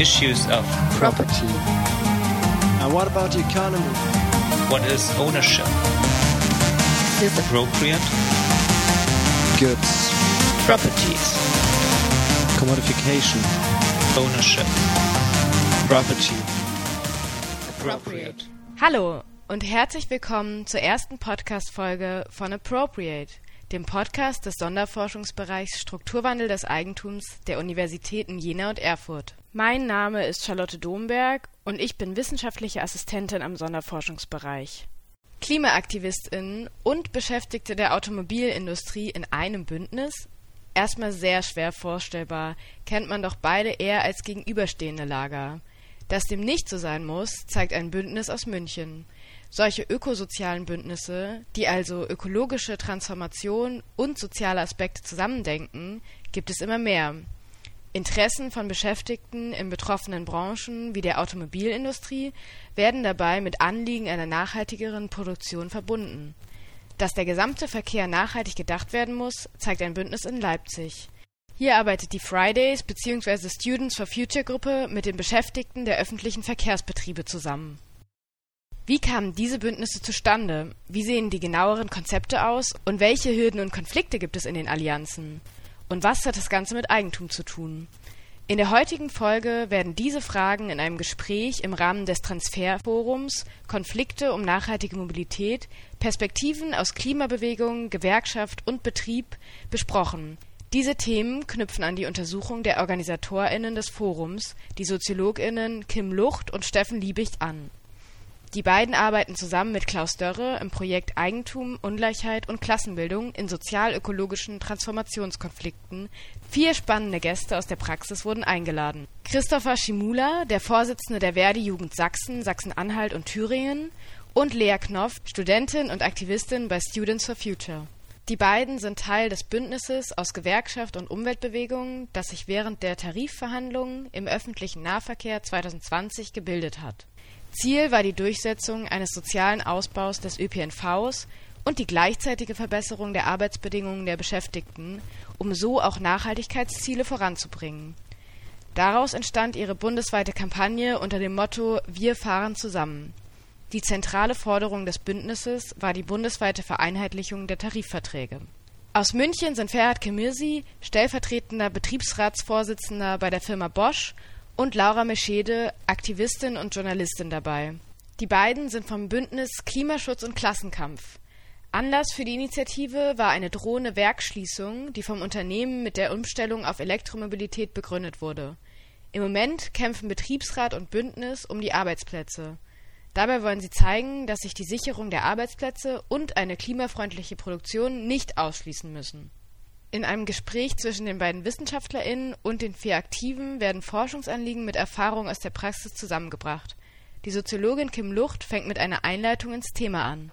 issues of property. And what about the economy? what is ownership, Is appropriate, Goods. properties, Commodification. ownership, Property. appropriate? Hallo und herzlich willkommen zur ersten Podcast-Folge von Appropriate, dem Podcast des Sonderforschungsbereichs Strukturwandel des Eigentums der Universitäten Jena und Erfurt. Mein Name ist Charlotte Domberg und ich bin wissenschaftliche Assistentin am Sonderforschungsbereich. KlimaaktivistInnen und Beschäftigte der Automobilindustrie in einem Bündnis? Erstmal sehr schwer vorstellbar, kennt man doch beide eher als gegenüberstehende Lager. Dass dem nicht so sein muss, zeigt ein Bündnis aus München. Solche ökosozialen Bündnisse, die also ökologische Transformation und soziale Aspekte zusammendenken, gibt es immer mehr. Interessen von Beschäftigten in betroffenen Branchen wie der Automobilindustrie werden dabei mit Anliegen einer nachhaltigeren Produktion verbunden. Dass der gesamte Verkehr nachhaltig gedacht werden muss, zeigt ein Bündnis in Leipzig. Hier arbeitet die Fridays bzw. Students for Future Gruppe mit den Beschäftigten der öffentlichen Verkehrsbetriebe zusammen. Wie kamen diese Bündnisse zustande? Wie sehen die genaueren Konzepte aus? Und welche Hürden und Konflikte gibt es in den Allianzen? Und was hat das Ganze mit Eigentum zu tun? In der heutigen Folge werden diese Fragen in einem Gespräch im Rahmen des Transferforums Konflikte um nachhaltige Mobilität, Perspektiven aus Klimabewegung, Gewerkschaft und Betrieb besprochen. Diese Themen knüpfen an die Untersuchung der OrganisatorInnen des Forums, die SoziologInnen Kim Lucht und Steffen Liebicht an. Die beiden arbeiten zusammen mit Klaus Dörre im Projekt Eigentum, Ungleichheit und Klassenbildung in sozial-ökologischen Transformationskonflikten. Vier spannende Gäste aus der Praxis wurden eingeladen. Christopher Schimula, der Vorsitzende der Verdi-Jugend Sachsen, Sachsen-Anhalt und Thüringen und Lea Knoff, Studentin und Aktivistin bei Students for Future. Die beiden sind Teil des Bündnisses aus Gewerkschaft und Umweltbewegung, das sich während der Tarifverhandlungen im öffentlichen Nahverkehr 2020 gebildet hat. Ziel war die Durchsetzung eines sozialen Ausbaus des ÖPNVs und die gleichzeitige Verbesserung der Arbeitsbedingungen der Beschäftigten, um so auch Nachhaltigkeitsziele voranzubringen. Daraus entstand ihre bundesweite Kampagne unter dem Motto Wir fahren zusammen. Die zentrale Forderung des Bündnisses war die bundesweite Vereinheitlichung der Tarifverträge. Aus München sind Ferhat Kemirsi, stellvertretender Betriebsratsvorsitzender bei der Firma Bosch und Laura Meschede, Aktivistin und Journalistin dabei. Die beiden sind vom Bündnis Klimaschutz und Klassenkampf. Anlass für die Initiative war eine drohende Werksschließung, die vom Unternehmen mit der Umstellung auf Elektromobilität begründet wurde. Im Moment kämpfen Betriebsrat und Bündnis um die Arbeitsplätze. Dabei wollen sie zeigen, dass sich die Sicherung der Arbeitsplätze und eine klimafreundliche Produktion nicht ausschließen müssen. In einem Gespräch zwischen den beiden WissenschaftlerInnen und den vier Aktiven werden Forschungsanliegen mit Erfahrung aus der Praxis zusammengebracht. Die Soziologin Kim Lucht fängt mit einer Einleitung ins Thema an.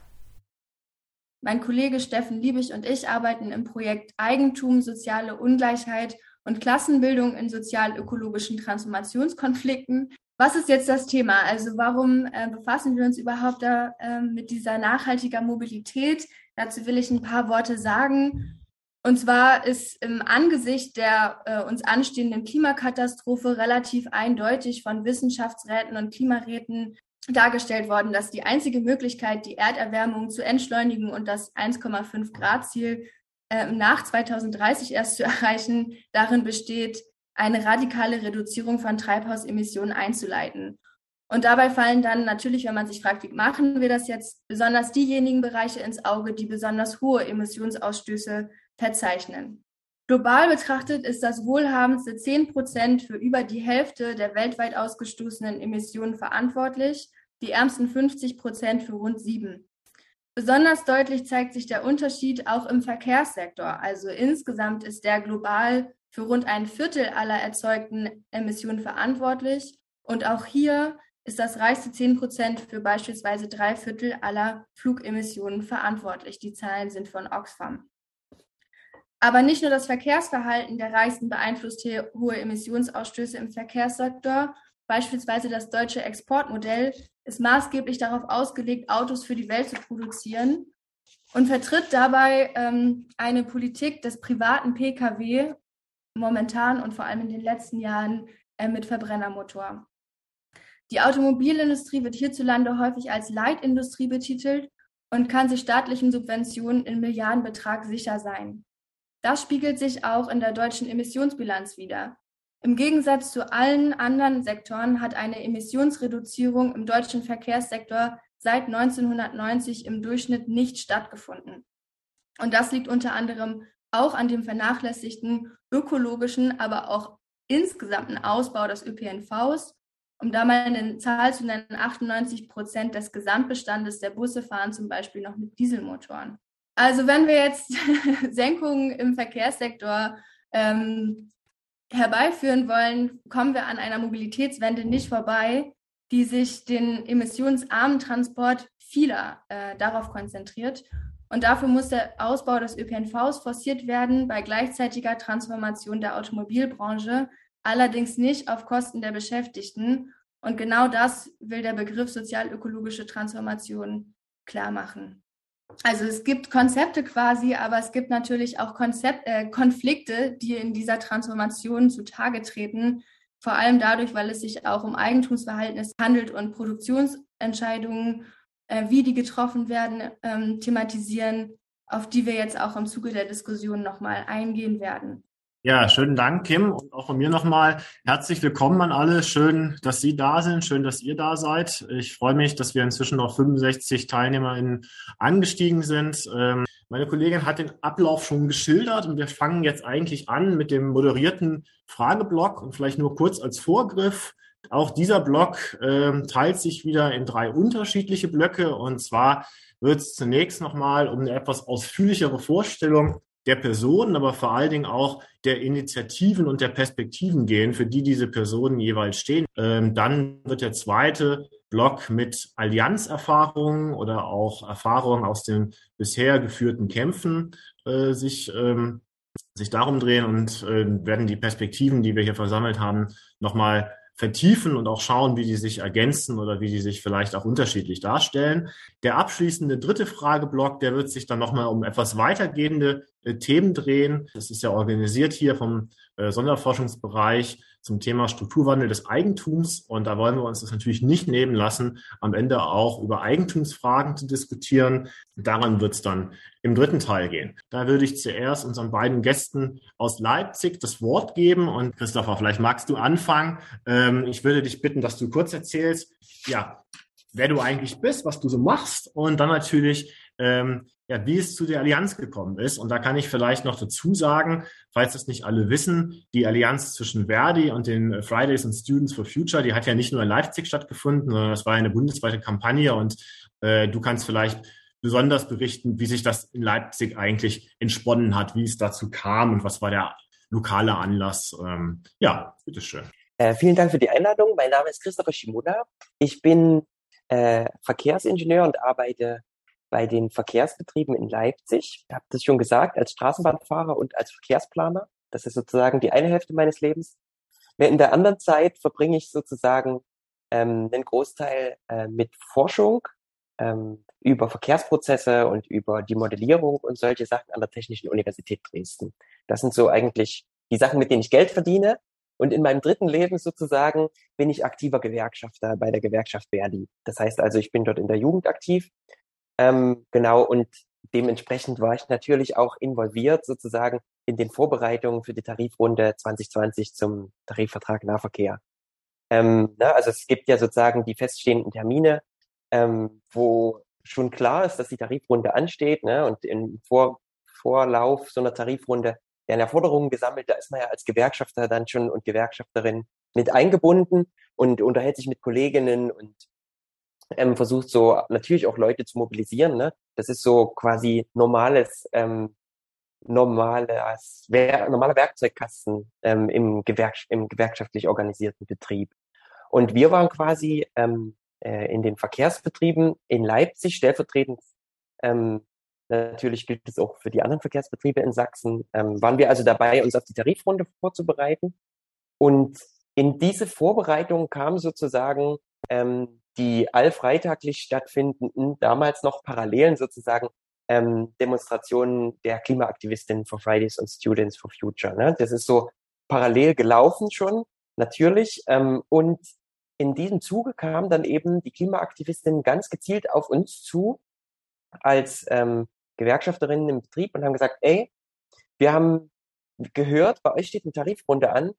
Mein Kollege Steffen Liebig und ich arbeiten im Projekt Eigentum, soziale Ungleichheit und Klassenbildung in sozial-ökologischen Transformationskonflikten. Was ist jetzt das Thema? Also warum äh, befassen wir uns überhaupt da, äh, mit dieser nachhaltiger Mobilität? Dazu will ich ein paar Worte sagen. Und zwar ist im Angesicht der äh, uns anstehenden Klimakatastrophe relativ eindeutig von Wissenschaftsräten und Klimaräten dargestellt worden, dass die einzige Möglichkeit, die Erderwärmung zu entschleunigen und das 1,5 Grad Ziel äh, nach 2030 erst zu erreichen, darin besteht, eine radikale Reduzierung von Treibhausemissionen einzuleiten. Und dabei fallen dann natürlich, wenn man sich fragt, wie machen wir das jetzt, besonders diejenigen Bereiche ins Auge, die besonders hohe Emissionsausstöße verzeichnen. Global betrachtet ist das wohlhabendste 10 Prozent für über die Hälfte der weltweit ausgestoßenen Emissionen verantwortlich, die ärmsten 50 Prozent für rund sieben. Besonders deutlich zeigt sich der Unterschied auch im Verkehrssektor. Also insgesamt ist der global für rund ein Viertel aller erzeugten Emissionen verantwortlich. Und auch hier ist das reichste 10 Prozent für beispielsweise drei Viertel aller Flugemissionen verantwortlich. Die Zahlen sind von Oxfam. Aber nicht nur das Verkehrsverhalten der Reichsten beeinflusst hier hohe Emissionsausstöße im Verkehrssektor. Beispielsweise das deutsche Exportmodell ist maßgeblich darauf ausgelegt, Autos für die Welt zu produzieren und vertritt dabei ähm, eine Politik des privaten Pkw momentan und vor allem in den letzten Jahren äh, mit Verbrennermotor. Die Automobilindustrie wird hierzulande häufig als Leitindustrie betitelt und kann sich staatlichen Subventionen in Milliardenbetrag sicher sein. Das spiegelt sich auch in der deutschen Emissionsbilanz wider. Im Gegensatz zu allen anderen Sektoren hat eine Emissionsreduzierung im deutschen Verkehrssektor seit 1990 im Durchschnitt nicht stattgefunden. Und das liegt unter anderem auch an dem vernachlässigten ökologischen, aber auch insgesamten Ausbau des ÖPNVs. Um da mal eine Zahl zu nennen, 98 Prozent des Gesamtbestandes der Busse fahren zum Beispiel noch mit Dieselmotoren. Also wenn wir jetzt Senkungen im Verkehrssektor ähm, herbeiführen wollen, kommen wir an einer Mobilitätswende nicht vorbei, die sich den emissionsarmen Transport vieler äh, darauf konzentriert. Und dafür muss der Ausbau des ÖPNVs forciert werden bei gleichzeitiger Transformation der Automobilbranche, allerdings nicht auf Kosten der Beschäftigten. Und genau das will der Begriff sozial-ökologische Transformation klar machen. Also es gibt Konzepte quasi, aber es gibt natürlich auch Konzept, äh, Konflikte, die in dieser Transformation zutage treten, vor allem dadurch, weil es sich auch um Eigentumsverhältnis handelt und Produktionsentscheidungen, äh, wie die getroffen werden, ähm, thematisieren, auf die wir jetzt auch im Zuge der Diskussion nochmal eingehen werden. Ja, schönen Dank, Kim. Und auch von mir nochmal herzlich willkommen an alle. Schön, dass Sie da sind. Schön, dass ihr da seid. Ich freue mich, dass wir inzwischen noch 65 TeilnehmerInnen angestiegen sind. Ähm, meine Kollegin hat den Ablauf schon geschildert und wir fangen jetzt eigentlich an mit dem moderierten Frageblock und vielleicht nur kurz als Vorgriff. Auch dieser Block ähm, teilt sich wieder in drei unterschiedliche Blöcke und zwar wird es zunächst nochmal um eine etwas ausführlichere Vorstellung der Personen, aber vor allen Dingen auch der Initiativen und der Perspektiven gehen, für die diese Personen jeweils stehen. Ähm, dann wird der zweite Block mit Allianzerfahrungen oder auch Erfahrungen aus den bisher geführten Kämpfen äh, sich, ähm, sich darum drehen und äh, werden die Perspektiven, die wir hier versammelt haben, nochmal vertiefen und auch schauen, wie die sich ergänzen oder wie die sich vielleicht auch unterschiedlich darstellen. Der abschließende dritte Frageblock, der wird sich dann nochmal um etwas weitergehende äh, Themen drehen. Das ist ja organisiert hier vom äh, Sonderforschungsbereich zum Thema Strukturwandel des Eigentums. Und da wollen wir uns das natürlich nicht nehmen lassen, am Ende auch über Eigentumsfragen zu diskutieren. Daran wird es dann im dritten Teil gehen. Da würde ich zuerst unseren beiden Gästen aus Leipzig das Wort geben. Und Christopher, vielleicht magst du anfangen. Ähm, ich würde dich bitten, dass du kurz erzählst, ja, wer du eigentlich bist, was du so machst und dann natürlich, ähm, ja, wie es zu der Allianz gekommen ist. Und da kann ich vielleicht noch dazu sagen, falls das nicht alle wissen, die Allianz zwischen Verdi und den Fridays and Students for Future, die hat ja nicht nur in Leipzig stattgefunden, sondern das war eine bundesweite Kampagne und äh, du kannst vielleicht besonders berichten, wie sich das in Leipzig eigentlich entsponnen hat, wie es dazu kam und was war der lokale Anlass. Ähm, ja, bitteschön. Äh, vielen Dank für die Einladung. Mein Name ist Christopher Shimoda. Ich bin äh, Verkehrsingenieur und arbeite bei den Verkehrsbetrieben in Leipzig. Ich habe das schon gesagt, als Straßenbahnfahrer und als Verkehrsplaner. Das ist sozusagen die eine Hälfte meines Lebens. In der anderen Zeit verbringe ich sozusagen ähm, einen Großteil äh, mit Forschung ähm, über Verkehrsprozesse und über die Modellierung und solche Sachen an der Technischen Universität Dresden. Das sind so eigentlich die Sachen, mit denen ich Geld verdiene. Und in meinem dritten Leben sozusagen bin ich aktiver Gewerkschafter bei der Gewerkschaft Verdi. Das heißt also, ich bin dort in der Jugend aktiv ähm, genau, und dementsprechend war ich natürlich auch involviert sozusagen in den Vorbereitungen für die Tarifrunde 2020 zum Tarifvertrag Nahverkehr. Ähm, na, ne, also es gibt ja sozusagen die feststehenden Termine, ähm, wo schon klar ist, dass die Tarifrunde ansteht. Ne? Und im Vor Vorlauf so einer Tarifrunde werden ja Forderungen gesammelt. Da ist man ja als Gewerkschafter dann schon und Gewerkschafterin mit eingebunden und unterhält sich mit Kolleginnen und ähm, versucht so natürlich auch Leute zu mobilisieren. Ne? Das ist so quasi normales, ähm, normales, wer, normaler Werkzeugkasten ähm, im, Gewerk im gewerkschaftlich organisierten Betrieb. Und wir waren quasi ähm, äh, in den Verkehrsbetrieben in Leipzig stellvertretend. Ähm, natürlich gilt es auch für die anderen Verkehrsbetriebe in Sachsen. Ähm, waren wir also dabei, uns auf die Tarifrunde vorzubereiten. Und in diese Vorbereitung kam sozusagen ähm, die allfreitaglich stattfindenden, damals noch parallelen sozusagen ähm, Demonstrationen der Klimaaktivistinnen for Fridays und Students for Future. Ne? Das ist so parallel gelaufen schon. natürlich. Ähm, und in diesem Zuge kamen dann eben die Klimaaktivistinnen ganz gezielt auf uns zu als ähm, Gewerkschafterinnen im Betrieb und haben gesagt, ey, wir haben gehört, bei euch steht eine Tarifrunde an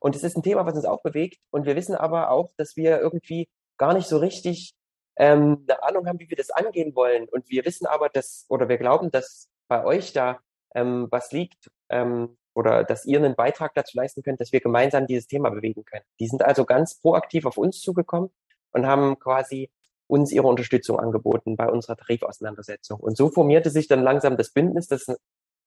und es ist ein Thema, was uns auch bewegt und wir wissen aber auch, dass wir irgendwie gar nicht so richtig ähm, eine Ahnung haben, wie wir das angehen wollen und wir wissen aber, dass oder wir glauben, dass bei euch da ähm, was liegt ähm, oder dass ihr einen Beitrag dazu leisten könnt, dass wir gemeinsam dieses Thema bewegen können. Die sind also ganz proaktiv auf uns zugekommen und haben quasi uns ihre Unterstützung angeboten bei unserer Tarifauseinandersetzung. Und so formierte sich dann langsam das Bündnis, das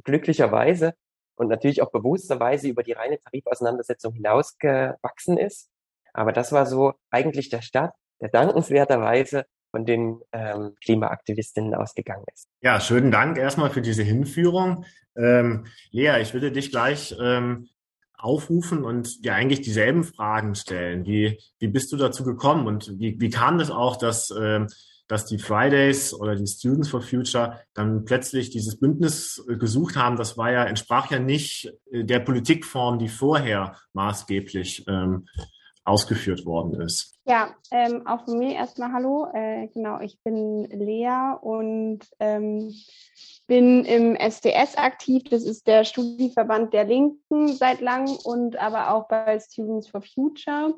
glücklicherweise und natürlich auch bewussterweise über die reine Tarifauseinandersetzung hinausgewachsen ist. Aber das war so eigentlich der Start, der dankenswerterweise von den ähm, Klimaaktivistinnen ausgegangen ist. Ja, schönen Dank erstmal für diese Hinführung. Ähm, Lea, ich würde dich gleich ähm, aufrufen und dir eigentlich dieselben Fragen stellen. Wie, wie bist du dazu gekommen und wie, wie kam das auch, dass, ähm, dass die Fridays oder die Students for Future dann plötzlich dieses Bündnis gesucht haben? Das war ja, entsprach ja nicht äh, der Politikform, die vorher maßgeblich ähm, ausgeführt worden ist. Ja, ähm, auch von mir erstmal Hallo. Äh, genau, ich bin Lea und ähm, bin im SDS aktiv. Das ist der Studienverband der Linken seit langem und aber auch bei Students for Future.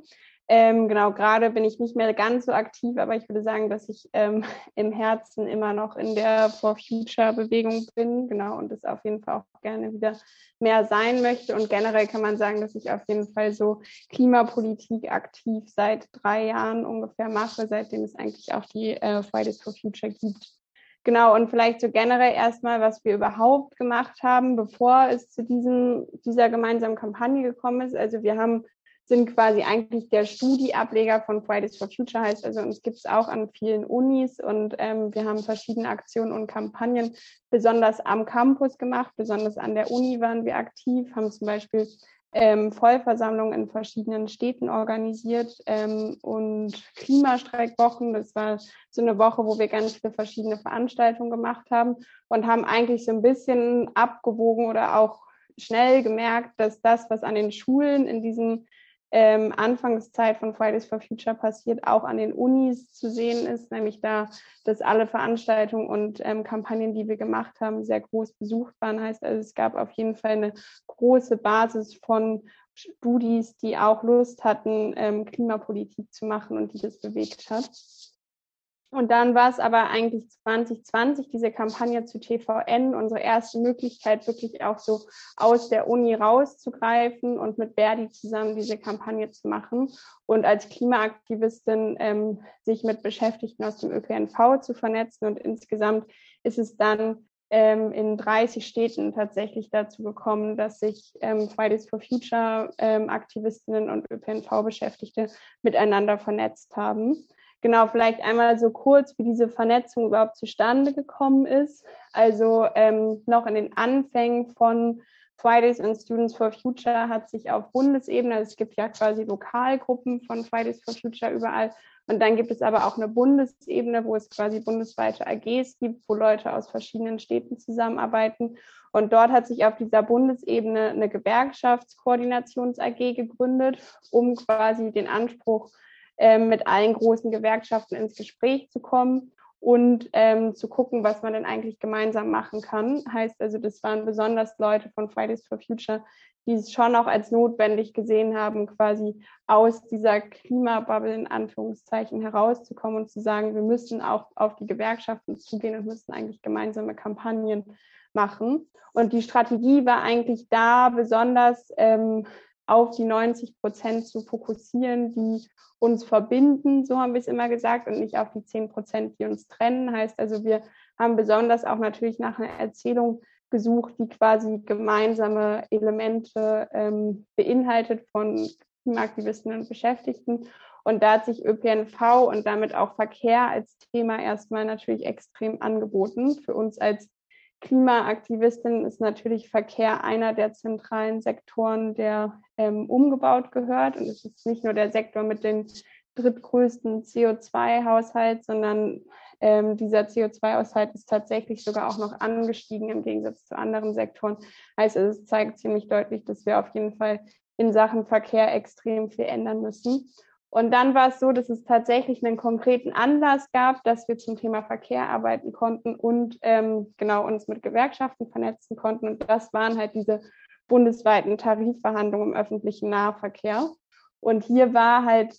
Ähm, genau, gerade bin ich nicht mehr ganz so aktiv, aber ich würde sagen, dass ich ähm, im Herzen immer noch in der For Future Bewegung bin, genau, und das auf jeden Fall auch gerne wieder mehr sein möchte. Und generell kann man sagen, dass ich auf jeden Fall so Klimapolitik aktiv seit drei Jahren ungefähr mache, seitdem es eigentlich auch die äh, Fridays for Future gibt. Genau, und vielleicht so generell erstmal, was wir überhaupt gemacht haben, bevor es zu diesem, dieser gemeinsamen Kampagne gekommen ist. Also wir haben sind quasi eigentlich der Studieableger von Fridays for Future heißt. Also uns gibt es auch an vielen Unis und ähm, wir haben verschiedene Aktionen und Kampagnen besonders am Campus gemacht, besonders an der Uni waren wir aktiv, haben zum Beispiel ähm, Vollversammlungen in verschiedenen Städten organisiert ähm, und Klimastreikwochen. Das war so eine Woche, wo wir ganz viele verschiedene Veranstaltungen gemacht haben und haben eigentlich so ein bisschen abgewogen oder auch schnell gemerkt, dass das, was an den Schulen in diesen ähm, Anfangszeit von Fridays for Future passiert, auch an den Unis zu sehen ist, nämlich da, dass alle Veranstaltungen und ähm, Kampagnen, die wir gemacht haben, sehr groß besucht waren. Heißt also, es gab auf jeden Fall eine große Basis von Studis, die auch Lust hatten, ähm, Klimapolitik zu machen und die das bewegt hat. Und dann war es aber eigentlich 2020 diese Kampagne zu TVN, unsere erste Möglichkeit, wirklich auch so aus der Uni rauszugreifen und mit Verdi zusammen diese Kampagne zu machen und als Klimaaktivistin ähm, sich mit Beschäftigten aus dem ÖPNV zu vernetzen. Und insgesamt ist es dann ähm, in 30 Städten tatsächlich dazu gekommen, dass sich ähm, Fridays for Future ähm, Aktivistinnen und ÖPNV-Beschäftigte miteinander vernetzt haben. Genau, vielleicht einmal so kurz, wie diese Vernetzung überhaupt zustande gekommen ist. Also ähm, noch in den Anfängen von Fridays and Students for Future hat sich auf Bundesebene, also es gibt ja quasi Lokalgruppen von Fridays for Future überall, und dann gibt es aber auch eine Bundesebene, wo es quasi bundesweite AGs gibt, wo Leute aus verschiedenen Städten zusammenarbeiten. Und dort hat sich auf dieser Bundesebene eine Gewerkschaftskoordinations-AG gegründet, um quasi den Anspruch mit allen großen Gewerkschaften ins Gespräch zu kommen und ähm, zu gucken, was man denn eigentlich gemeinsam machen kann. Heißt also, das waren besonders Leute von Fridays for Future, die es schon auch als notwendig gesehen haben, quasi aus dieser Klimabubble in Anführungszeichen herauszukommen und zu sagen, wir müssen auch auf die Gewerkschaften zugehen und müssen eigentlich gemeinsame Kampagnen machen. Und die Strategie war eigentlich da besonders ähm, auf die 90 Prozent zu fokussieren, die uns verbinden, so haben wir es immer gesagt, und nicht auf die 10 Prozent, die uns trennen. Heißt also, wir haben besonders auch natürlich nach einer Erzählung gesucht, die quasi gemeinsame Elemente ähm, beinhaltet von Klimaaktivisten und Beschäftigten. Und da hat sich ÖPNV und damit auch Verkehr als Thema erstmal natürlich extrem angeboten. Für uns als Klimaaktivistin ist natürlich Verkehr einer der zentralen Sektoren, der ähm, umgebaut gehört. Und es ist nicht nur der Sektor mit den drittgrößten CO2-Haushalt, sondern ähm, dieser CO2-Haushalt ist tatsächlich sogar auch noch angestiegen im Gegensatz zu anderen Sektoren. Heißt, es zeigt ziemlich deutlich, dass wir auf jeden Fall in Sachen Verkehr extrem viel ändern müssen. Und dann war es so, dass es tatsächlich einen konkreten Anlass gab, dass wir zum Thema Verkehr arbeiten konnten und ähm, genau uns mit Gewerkschaften vernetzen konnten. Und das waren halt diese bundesweiten Tarifverhandlungen im öffentlichen Nahverkehr. Und hier war halt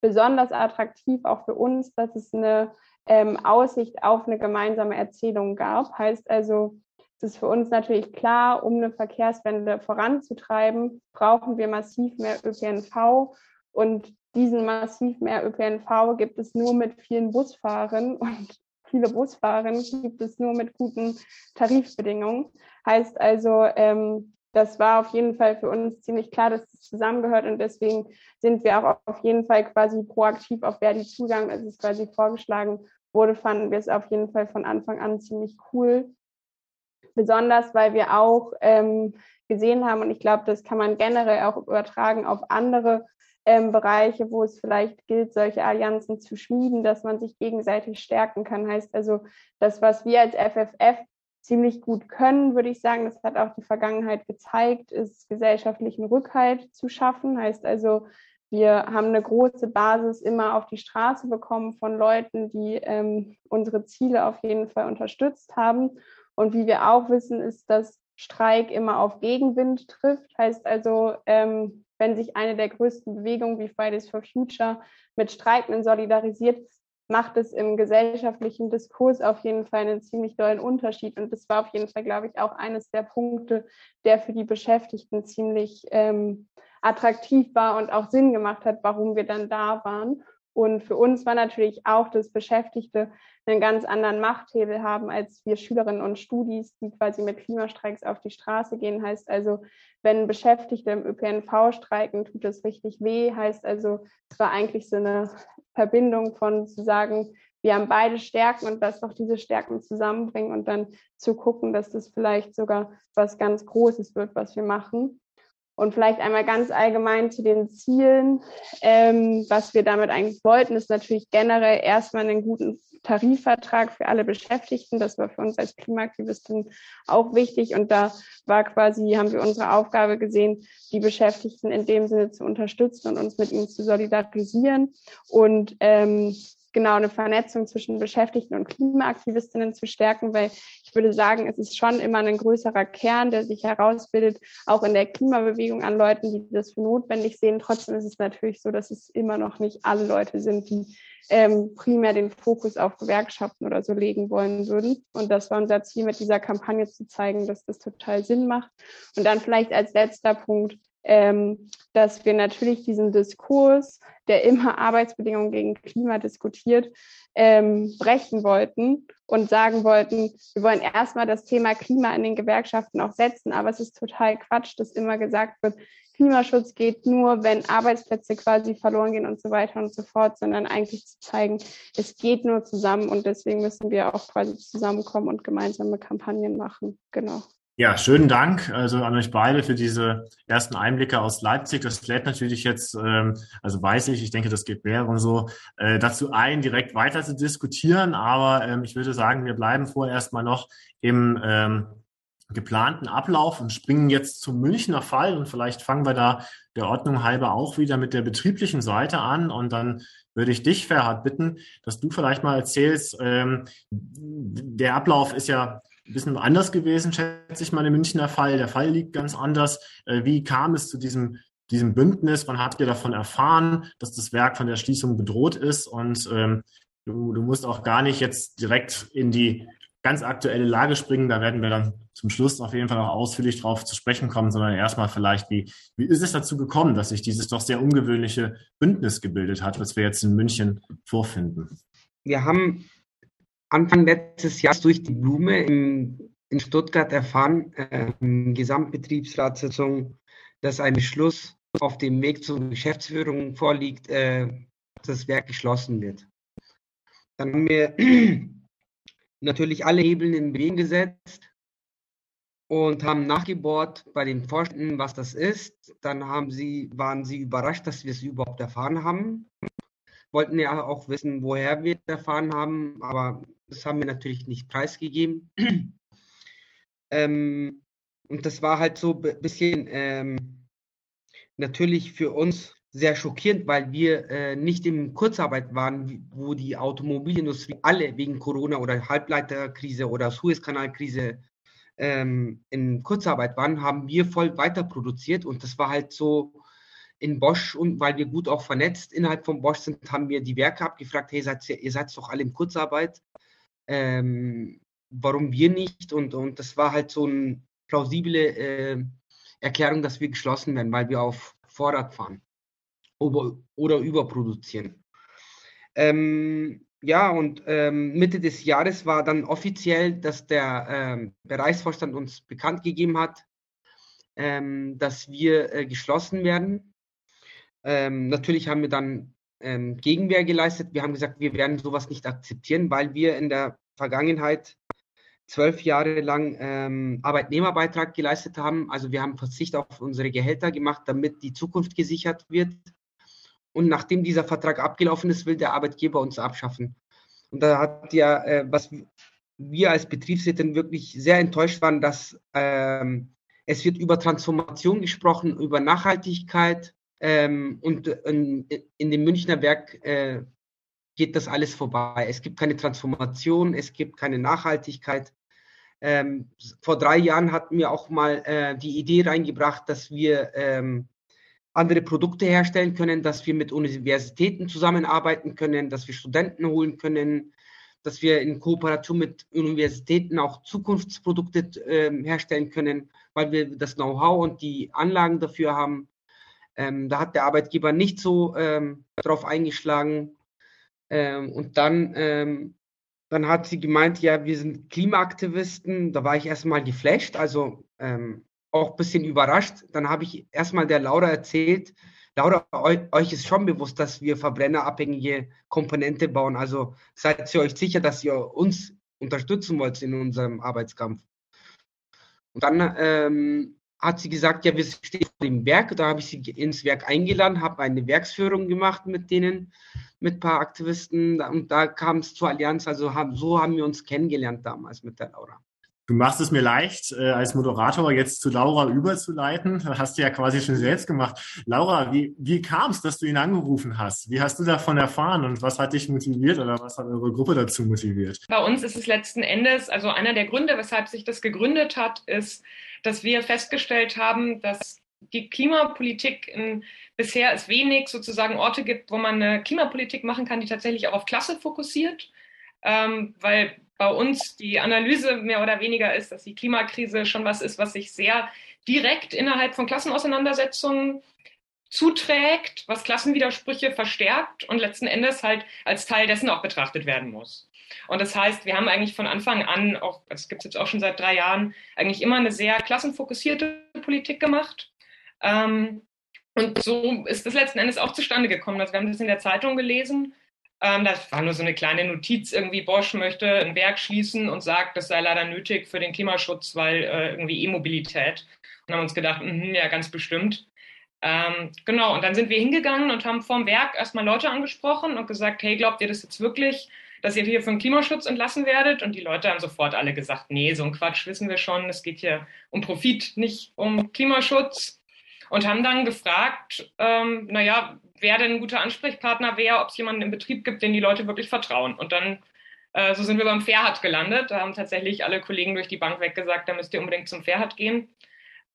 besonders attraktiv auch für uns, dass es eine ähm, Aussicht auf eine gemeinsame Erzählung gab. Heißt also, es ist für uns natürlich klar, um eine Verkehrswende voranzutreiben, brauchen wir massiv mehr ÖPNV. Und diesen massiv mehr ÖPNV gibt es nur mit vielen Busfahrern und viele Busfahrern gibt es nur mit guten Tarifbedingungen. Heißt also, ähm, das war auf jeden Fall für uns ziemlich klar, dass es zusammengehört und deswegen sind wir auch auf jeden Fall quasi proaktiv auf Verdi zugang, als es quasi vorgeschlagen wurde, fanden wir es auf jeden Fall von Anfang an ziemlich cool. Besonders, weil wir auch ähm, gesehen haben, und ich glaube, das kann man generell auch übertragen auf andere ähm, Bereiche, wo es vielleicht gilt, solche Allianzen zu schmieden, dass man sich gegenseitig stärken kann. Heißt also, das, was wir als FFF ziemlich gut können, würde ich sagen, das hat auch die Vergangenheit gezeigt, ist gesellschaftlichen Rückhalt zu schaffen. Heißt also, wir haben eine große Basis immer auf die Straße bekommen von Leuten, die ähm, unsere Ziele auf jeden Fall unterstützt haben. Und wie wir auch wissen, ist, dass Streik immer auf Gegenwind trifft. Heißt also, ähm, wenn sich eine der größten Bewegungen wie Fridays for Future mit Streikenden solidarisiert, macht es im gesellschaftlichen Diskurs auf jeden Fall einen ziemlich dollen Unterschied. Und das war auf jeden Fall, glaube ich, auch eines der Punkte, der für die Beschäftigten ziemlich ähm, attraktiv war und auch Sinn gemacht hat, warum wir dann da waren. Und für uns war natürlich auch, dass Beschäftigte einen ganz anderen Machthebel haben als wir Schülerinnen und Studis, die quasi mit Klimastreiks auf die Straße gehen. Heißt also, wenn Beschäftigte im ÖPNV streiken, tut das richtig weh. Heißt also, es war eigentlich so eine Verbindung von zu sagen, wir haben beide Stärken und lass doch diese Stärken zusammenbringen und dann zu gucken, dass das vielleicht sogar was ganz Großes wird, was wir machen. Und vielleicht einmal ganz allgemein zu den Zielen. Ähm, was wir damit eigentlich wollten, ist natürlich generell erstmal einen guten Tarifvertrag für alle Beschäftigten. Das war für uns als Klimaaktivistin auch wichtig. Und da war quasi, haben wir unsere Aufgabe gesehen, die Beschäftigten in dem Sinne zu unterstützen und uns mit ihnen zu solidarisieren. Und ähm, genau eine Vernetzung zwischen Beschäftigten und Klimaaktivistinnen zu stärken, weil ich würde sagen, es ist schon immer ein größerer Kern, der sich herausbildet, auch in der Klimabewegung an Leuten, die das für notwendig sehen. Trotzdem ist es natürlich so, dass es immer noch nicht alle Leute sind, die ähm, primär den Fokus auf Gewerkschaften oder so legen wollen würden. Und das war unser Ziel mit dieser Kampagne zu zeigen, dass das total Sinn macht. Und dann vielleicht als letzter Punkt, ähm, dass wir natürlich diesen Diskurs, der immer Arbeitsbedingungen gegen Klima diskutiert, ähm, brechen wollten und sagen wollten, wir wollen erstmal das Thema Klima in den Gewerkschaften auch setzen, aber es ist total Quatsch, dass immer gesagt wird, Klimaschutz geht nur, wenn Arbeitsplätze quasi verloren gehen und so weiter und so fort, sondern eigentlich zu zeigen, es geht nur zusammen und deswegen müssen wir auch quasi zusammenkommen und gemeinsame Kampagnen machen. Genau. Ja, schönen Dank also an euch beide für diese ersten Einblicke aus Leipzig. Das lädt natürlich jetzt, ähm, also weiß ich, ich denke, das geht mehreren so, äh, dazu ein, direkt weiter zu diskutieren. Aber ähm, ich würde sagen, wir bleiben vorerst mal noch im ähm, geplanten Ablauf und springen jetzt zum Münchner Fall. Und vielleicht fangen wir da der Ordnung halber auch wieder mit der betrieblichen Seite an. Und dann würde ich dich, Ferhat, bitten, dass du vielleicht mal erzählst, der Ablauf ist ja ein bisschen anders gewesen, schätze ich mal, im Münchner Fall. Der Fall liegt ganz anders. Äh, wie kam es zu diesem, diesem Bündnis? Wann habt ihr davon erfahren, dass das Werk von der Schließung bedroht ist? Und ähm, du, du musst auch gar nicht jetzt direkt in die ganz aktuelle Lage springen. Da werden wir dann zum Schluss auf jeden Fall noch ausführlich drauf zu sprechen kommen, sondern erstmal vielleicht, wie, wie ist es dazu gekommen, dass sich dieses doch sehr ungewöhnliche Bündnis gebildet hat, was wir jetzt in München vorfinden? Wir haben Anfang letztes Jahres durch die Blume in, in Stuttgart erfahren, äh, Gesamtbetriebsratssitzung, dass ein Beschluss auf dem Weg zur Geschäftsführung vorliegt, äh, dass das Werk geschlossen wird. Dann haben wir natürlich alle Hebel in Bewegung gesetzt und haben nachgebohrt bei den Vorständen, was das ist. Dann haben sie, waren sie überrascht, dass wir es überhaupt erfahren haben. Wollten ja auch wissen, woher wir erfahren haben, aber das haben wir natürlich nicht preisgegeben. ähm, und das war halt so ein bisschen ähm, natürlich für uns sehr schockierend, weil wir äh, nicht in Kurzarbeit waren, wo die Automobilindustrie alle wegen Corona oder Halbleiterkrise oder Suezkanalkrise ähm, in Kurzarbeit waren, haben wir voll weiter produziert und das war halt so in Bosch und weil wir gut auch vernetzt innerhalb von Bosch sind, haben wir die Werke abgefragt, hey, seid ihr, seid doch alle in Kurzarbeit, ähm, warum wir nicht? Und, und das war halt so eine plausible äh, Erklärung, dass wir geschlossen werden, weil wir auf Vorrat fahren oder, oder überproduzieren. Ähm, ja, und ähm, Mitte des Jahres war dann offiziell, dass der ähm, Bereichsvorstand uns bekannt gegeben hat, ähm, dass wir äh, geschlossen werden. Ähm, natürlich haben wir dann ähm, Gegenwehr geleistet. Wir haben gesagt, wir werden sowas nicht akzeptieren, weil wir in der Vergangenheit zwölf Jahre lang ähm, Arbeitnehmerbeitrag geleistet haben. Also wir haben Verzicht auf unsere Gehälter gemacht, damit die Zukunft gesichert wird. Und nachdem dieser Vertrag abgelaufen ist, will der Arbeitgeber uns abschaffen. Und da hat ja, äh, was wir als Betriebsrätin wirklich sehr enttäuscht waren, dass ähm, es wird über Transformation gesprochen, über Nachhaltigkeit, ähm, und in, in, dem Münchner Werk äh, geht das alles vorbei. Es gibt keine Transformation, es gibt keine Nachhaltigkeit. Ähm, vor drei Jahren hatten wir auch mal äh, die Idee reingebracht, dass wir ähm, andere Produkte herstellen können, dass wir mit Universitäten zusammenarbeiten können, dass wir Studenten holen können, dass wir in Kooperation mit Universitäten auch Zukunftsprodukte äh, herstellen können, weil wir das Know-how und die Anlagen dafür haben. Ähm, da hat der Arbeitgeber nicht so ähm, drauf eingeschlagen. Ähm, und dann, ähm, dann hat sie gemeint, ja, wir sind Klimaaktivisten. Da war ich erstmal geflasht, also ähm, auch ein bisschen überrascht. Dann habe ich erstmal der Laura erzählt, Laura, euch ist schon bewusst, dass wir verbrennerabhängige Komponente bauen. Also seid ihr euch sicher, dass ihr uns unterstützen wollt in unserem Arbeitskampf. Und dann ähm, hat sie gesagt, ja, wir stehen vor dem Werk. Da habe ich sie ins Werk eingeladen, habe eine Werksführung gemacht mit denen, mit ein paar Aktivisten. Und da kam es zur Allianz. Also haben, so haben wir uns kennengelernt damals mit der Laura. Du machst es mir leicht, äh, als Moderator jetzt zu Laura überzuleiten. Das hast du ja quasi schon selbst gemacht. Laura, wie, wie kam es, dass du ihn angerufen hast? Wie hast du davon erfahren und was hat dich motiviert oder was hat eure Gruppe dazu motiviert? Bei uns ist es letzten Endes, also einer der Gründe, weshalb sich das gegründet hat, ist, dass wir festgestellt haben, dass die Klimapolitik in, bisher es wenig sozusagen Orte gibt, wo man eine Klimapolitik machen kann, die tatsächlich auch auf Klasse fokussiert. Ähm, weil bei uns die Analyse mehr oder weniger ist, dass die Klimakrise schon was ist, was sich sehr direkt innerhalb von Klassenauseinandersetzungen zuträgt, was Klassenwidersprüche verstärkt und letzten Endes halt als Teil dessen auch betrachtet werden muss. Und das heißt, wir haben eigentlich von Anfang an, auch, das gibt es jetzt auch schon seit drei Jahren, eigentlich immer eine sehr klassenfokussierte Politik gemacht. Ähm, und so ist das letzten Endes auch zustande gekommen. Also wir haben das in der Zeitung gelesen. Ähm, das war nur so eine kleine Notiz, irgendwie Bosch möchte ein Werk schließen und sagt, das sei leider nötig für den Klimaschutz, weil äh, irgendwie E-Mobilität. Und haben uns gedacht, mh, ja, ganz bestimmt. Ähm, genau, und dann sind wir hingegangen und haben vorm Werk erstmal Leute angesprochen und gesagt, hey, glaubt ihr das jetzt wirklich? Dass ihr hier für den Klimaschutz entlassen werdet. Und die Leute haben sofort alle gesagt, nee, so ein Quatsch wissen wir schon. Es geht hier um Profit, nicht um Klimaschutz. Und haben dann gefragt, ähm, naja, wer denn ein guter Ansprechpartner wäre, ob es jemanden im Betrieb gibt, den die Leute wirklich vertrauen. Und dann, äh, so sind wir beim Fairhard gelandet. Da haben tatsächlich alle Kollegen durch die Bank weggesagt, da müsst ihr unbedingt zum Fairhard gehen.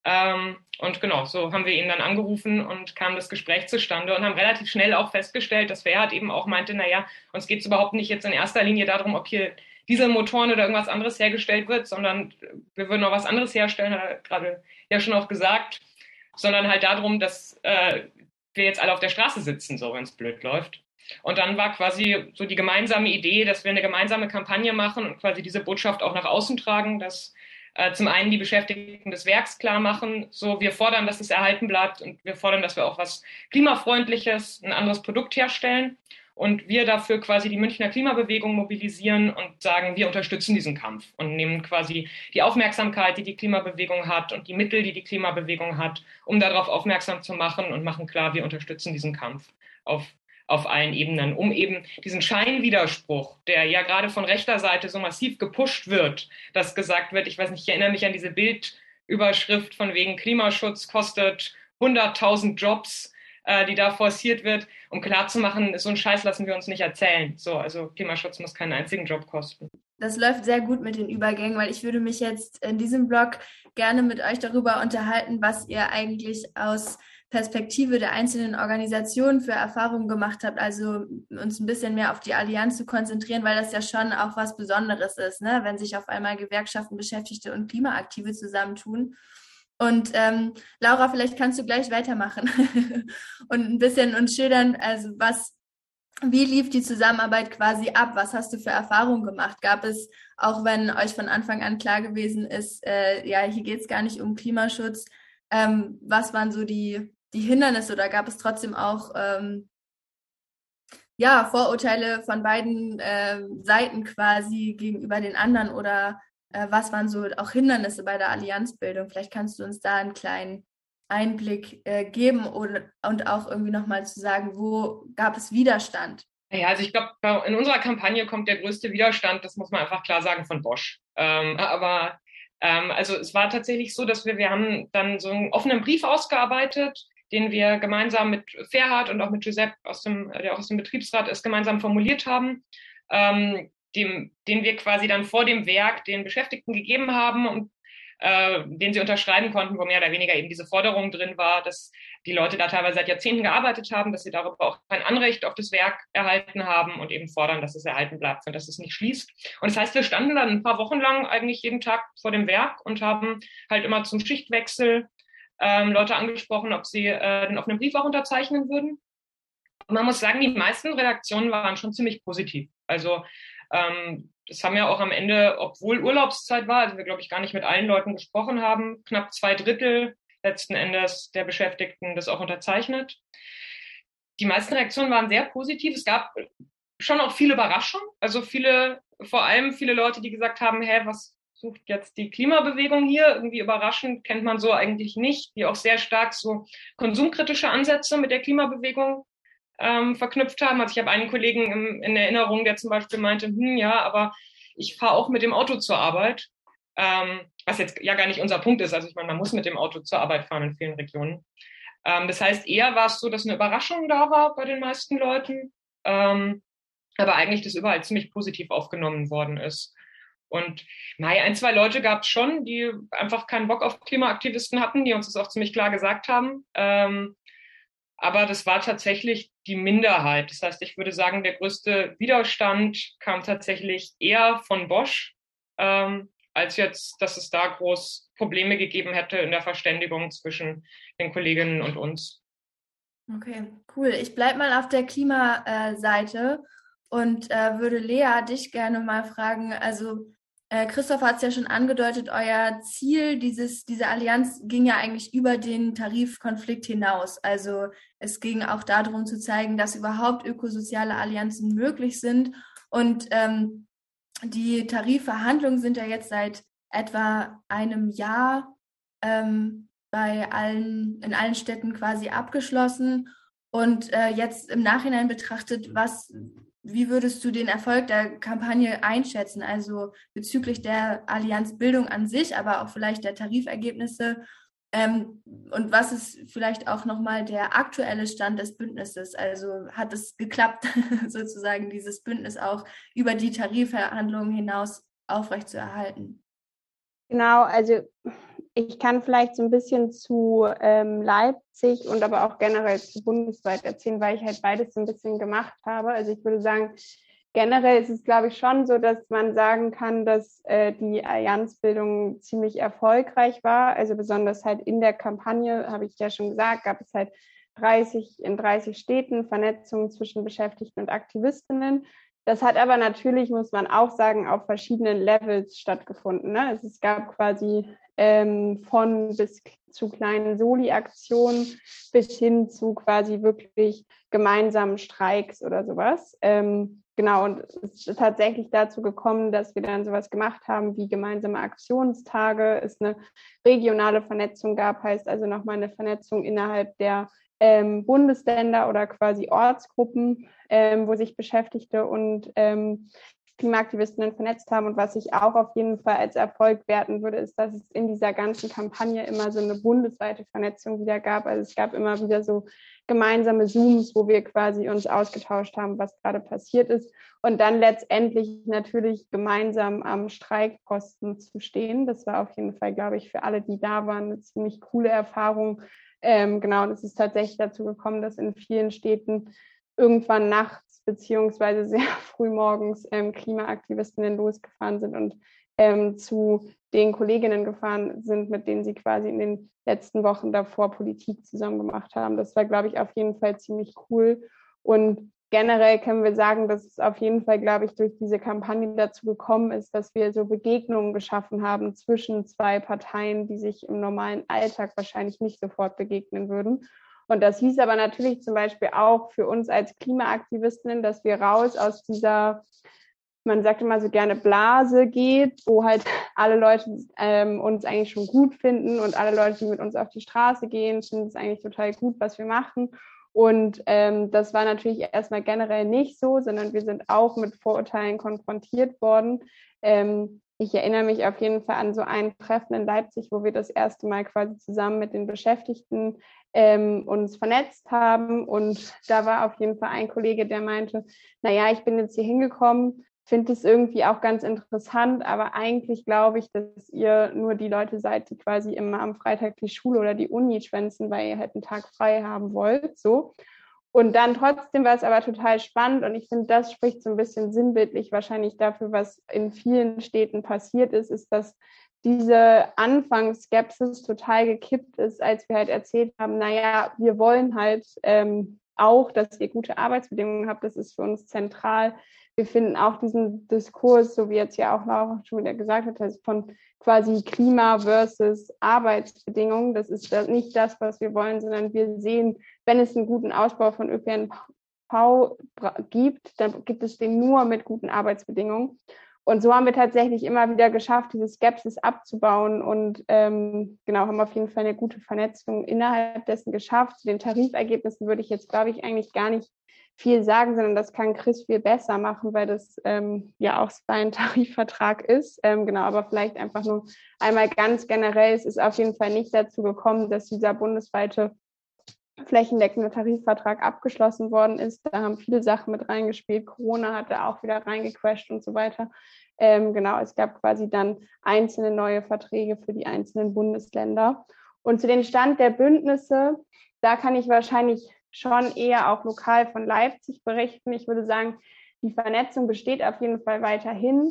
Ähm, und genau, so haben wir ihn dann angerufen und kam das Gespräch zustande und haben relativ schnell auch festgestellt, dass Fairhard eben auch meinte, naja, uns geht es überhaupt nicht jetzt in erster Linie darum, ob hier Dieselmotoren oder irgendwas anderes hergestellt wird, sondern wir würden noch was anderes herstellen, hat er gerade ja schon auch gesagt, sondern halt darum, dass äh, wir jetzt alle auf der Straße sitzen, so wenn es blöd läuft. Und dann war quasi so die gemeinsame Idee, dass wir eine gemeinsame Kampagne machen und quasi diese Botschaft auch nach außen tragen, dass zum einen die Beschäftigten des Werks klar machen, so wir fordern, dass es erhalten bleibt und wir fordern, dass wir auch was klimafreundliches, ein anderes Produkt herstellen und wir dafür quasi die Münchner Klimabewegung mobilisieren und sagen, wir unterstützen diesen Kampf und nehmen quasi die Aufmerksamkeit, die die Klimabewegung hat und die Mittel, die die Klimabewegung hat, um darauf aufmerksam zu machen und machen klar, wir unterstützen diesen Kampf auf auf allen Ebenen, um eben diesen Scheinwiderspruch, der ja gerade von rechter Seite so massiv gepusht wird, dass gesagt wird, ich weiß nicht, ich erinnere mich an diese Bildüberschrift von wegen Klimaschutz kostet 100.000 Jobs, äh, die da forciert wird, um klarzumachen, so einen Scheiß lassen wir uns nicht erzählen. So, also Klimaschutz muss keinen einzigen Job kosten. Das läuft sehr gut mit den Übergängen, weil ich würde mich jetzt in diesem Blog gerne mit euch darüber unterhalten, was ihr eigentlich aus Perspektive der einzelnen Organisationen für Erfahrungen gemacht habt, also uns ein bisschen mehr auf die Allianz zu konzentrieren, weil das ja schon auch was Besonderes ist, ne? wenn sich auf einmal Gewerkschaften, Beschäftigte und Klimaaktive zusammentun. Und ähm, Laura, vielleicht kannst du gleich weitermachen und ein bisschen uns schildern, also was, wie lief die Zusammenarbeit quasi ab? Was hast du für Erfahrungen gemacht? Gab es, auch wenn euch von Anfang an klar gewesen ist, äh, ja, hier geht es gar nicht um Klimaschutz, ähm, was waren so die, die Hindernisse oder gab es trotzdem auch ähm, ja, Vorurteile von beiden äh, Seiten quasi gegenüber den anderen oder äh, was waren so auch Hindernisse bei der Allianzbildung? Vielleicht kannst du uns da einen kleinen Einblick äh, geben oder, und auch irgendwie nochmal zu sagen, wo gab es Widerstand? Ja, also ich glaube, in unserer Kampagne kommt der größte Widerstand, das muss man einfach klar sagen, von Bosch. Ähm, aber ähm, also es war tatsächlich so, dass wir, wir haben dann so einen offenen Brief ausgearbeitet, den wir gemeinsam mit Ferhat und auch mit Giuseppe, aus dem, der auch aus dem Betriebsrat ist, gemeinsam formuliert haben. Ähm, dem, den wir quasi dann vor dem Werk den Beschäftigten gegeben haben und äh, den sie unterschreiben konnten, wo mehr oder weniger eben diese Forderung drin war, dass die Leute da teilweise seit Jahrzehnten gearbeitet haben, dass sie darüber auch kein Anrecht auf das Werk erhalten haben und eben fordern, dass es erhalten bleibt und dass es nicht schließt. Und das heißt, wir standen dann ein paar Wochen lang eigentlich jeden Tag vor dem Werk und haben halt immer zum Schichtwechsel ähm, Leute angesprochen, ob sie äh, den offenen Brief auch unterzeichnen würden. Und man muss sagen, die meisten Redaktionen waren schon ziemlich positiv. Also ähm, das haben ja auch am Ende, obwohl Urlaubszeit war, also wir, glaube ich, gar nicht mit allen Leuten gesprochen haben, knapp zwei Drittel letzten Endes der Beschäftigten das auch unterzeichnet. Die meisten Reaktionen waren sehr positiv. Es gab schon auch viele Überraschungen. Also viele, vor allem viele Leute, die gesagt haben, hä, was sucht jetzt die Klimabewegung hier? Irgendwie überraschend, kennt man so eigentlich nicht, die auch sehr stark so konsumkritische Ansätze mit der Klimabewegung ähm, verknüpft haben. Also ich habe einen Kollegen im, in Erinnerung, der zum Beispiel meinte, hm, ja, aber ich fahre auch mit dem Auto zur Arbeit, ähm, was jetzt ja gar nicht unser Punkt ist. Also ich meine, man muss mit dem Auto zur Arbeit fahren in vielen Regionen. Ähm, das heißt, eher war es so, dass eine Überraschung da war bei den meisten Leuten, ähm, aber eigentlich das überall ziemlich positiv aufgenommen worden ist. Und naja, ein, zwei Leute gab es schon, die einfach keinen Bock auf Klimaaktivisten hatten, die uns das auch ziemlich klar gesagt haben. Ähm, aber das war tatsächlich die Minderheit. Das heißt, ich würde sagen, der größte Widerstand kam tatsächlich eher von Bosch, ähm, als jetzt, dass es da groß Probleme gegeben hätte in der Verständigung zwischen den Kolleginnen und uns. Okay, cool. Ich bleibe mal auf der Klimaseite und äh, würde Lea dich gerne mal fragen. Also äh, Christoph hat es ja schon angedeutet, euer Ziel dieses, dieser Allianz ging ja eigentlich über den Tarifkonflikt hinaus. Also es ging auch darum zu zeigen, dass überhaupt ökosoziale Allianzen möglich sind. Und ähm, die Tarifverhandlungen sind ja jetzt seit etwa einem Jahr ähm, bei allen, in allen Städten quasi abgeschlossen. Und äh, jetzt im Nachhinein betrachtet, was wie würdest du den Erfolg der Kampagne einschätzen? Also bezüglich der Allianzbildung an sich, aber auch vielleicht der Tarifergebnisse. Ähm, und was ist vielleicht auch nochmal der aktuelle Stand des Bündnisses? Also hat es geklappt, sozusagen dieses Bündnis auch über die Tarifverhandlungen hinaus aufrechtzuerhalten? Genau, also ich kann vielleicht so ein bisschen zu ähm, Leipzig und aber auch generell zu bundesweit erzählen, weil ich halt beides so ein bisschen gemacht habe. Also ich würde sagen, generell ist es, glaube ich, schon so, dass man sagen kann, dass äh, die Allianzbildung ziemlich erfolgreich war. Also besonders halt in der Kampagne, habe ich ja schon gesagt, gab es halt 30 in 30 Städten Vernetzungen zwischen Beschäftigten und Aktivistinnen. Das hat aber natürlich, muss man auch sagen, auf verschiedenen Levels stattgefunden. Ne? Also es gab quasi ähm, von bis zu kleinen Soli-Aktionen bis hin zu quasi wirklich gemeinsamen Streiks oder sowas. Ähm, genau, und es ist tatsächlich dazu gekommen, dass wir dann sowas gemacht haben wie gemeinsame Aktionstage, es eine regionale Vernetzung gab, heißt also nochmal eine Vernetzung innerhalb der ähm, Bundesländer oder quasi Ortsgruppen, ähm, wo sich Beschäftigte und ähm, Klimaaktivistinnen vernetzt haben. Und was ich auch auf jeden Fall als Erfolg werten würde, ist, dass es in dieser ganzen Kampagne immer so eine bundesweite Vernetzung wieder gab. Also es gab immer wieder so gemeinsame Zooms, wo wir quasi uns ausgetauscht haben, was gerade passiert ist. Und dann letztendlich natürlich gemeinsam am Streikposten zu stehen. Das war auf jeden Fall, glaube ich, für alle, die da waren, eine ziemlich coole Erfahrung. Ähm, genau, und es ist tatsächlich dazu gekommen, dass in vielen Städten irgendwann nachts beziehungsweise sehr früh morgens ähm, Klimaaktivistinnen losgefahren sind und ähm, zu den Kolleginnen gefahren sind, mit denen sie quasi in den letzten Wochen davor Politik zusammen gemacht haben. Das war, glaube ich, auf jeden Fall ziemlich cool. Und generell können wir sagen, dass es auf jeden Fall, glaube ich, durch diese Kampagne dazu gekommen ist, dass wir so Begegnungen geschaffen haben zwischen zwei Parteien, die sich im normalen Alltag wahrscheinlich nicht sofort begegnen würden. Und das hieß aber natürlich zum Beispiel auch für uns als Klimaaktivistinnen, dass wir raus aus dieser man sagt immer so gerne Blase geht, wo halt alle Leute ähm, uns eigentlich schon gut finden und alle Leute, die mit uns auf die Straße gehen, finden es eigentlich total gut, was wir machen. Und ähm, das war natürlich erstmal generell nicht so, sondern wir sind auch mit Vorurteilen konfrontiert worden. Ähm, ich erinnere mich auf jeden Fall an so ein Treffen in Leipzig, wo wir das erste Mal quasi zusammen mit den Beschäftigten ähm, uns vernetzt haben. Und da war auf jeden Fall ein Kollege, der meinte, naja, ich bin jetzt hier hingekommen finde es irgendwie auch ganz interessant, aber eigentlich glaube ich, dass ihr nur die Leute seid, die quasi immer am Freitag die Schule oder die Uni schwänzen, weil ihr halt einen Tag frei haben wollt, so. Und dann trotzdem war es aber total spannend und ich finde, das spricht so ein bisschen sinnbildlich wahrscheinlich dafür, was in vielen Städten passiert ist, ist, dass diese Anfangsskepsis total gekippt ist, als wir halt erzählt haben, naja, wir wollen halt ähm, auch, dass ihr gute Arbeitsbedingungen habt, das ist für uns zentral wir finden auch diesen Diskurs, so wie jetzt ja auch Laura schon wieder gesagt hat, also von quasi Klima versus Arbeitsbedingungen. Das ist nicht das, was wir wollen, sondern wir sehen, wenn es einen guten Ausbau von ÖPNV gibt, dann gibt es den nur mit guten Arbeitsbedingungen. Und so haben wir tatsächlich immer wieder geschafft, diese Skepsis abzubauen und ähm, genau, haben auf jeden Fall eine gute Vernetzung innerhalb dessen geschafft. Zu den Tarifergebnissen würde ich jetzt, glaube ich, eigentlich gar nicht viel sagen, sondern das kann Chris viel besser machen, weil das ähm, ja auch sein Tarifvertrag ist. Ähm, genau, aber vielleicht einfach nur einmal ganz generell, es ist auf jeden Fall nicht dazu gekommen, dass dieser bundesweite flächendeckende Tarifvertrag abgeschlossen worden ist. Da haben viele Sachen mit reingespielt. Corona hat da auch wieder reingecrashed und so weiter. Ähm, genau, es gab quasi dann einzelne neue Verträge für die einzelnen Bundesländer. Und zu den Stand der Bündnisse, da kann ich wahrscheinlich schon eher auch lokal von Leipzig berichten. Ich würde sagen, die Vernetzung besteht auf jeden Fall weiterhin.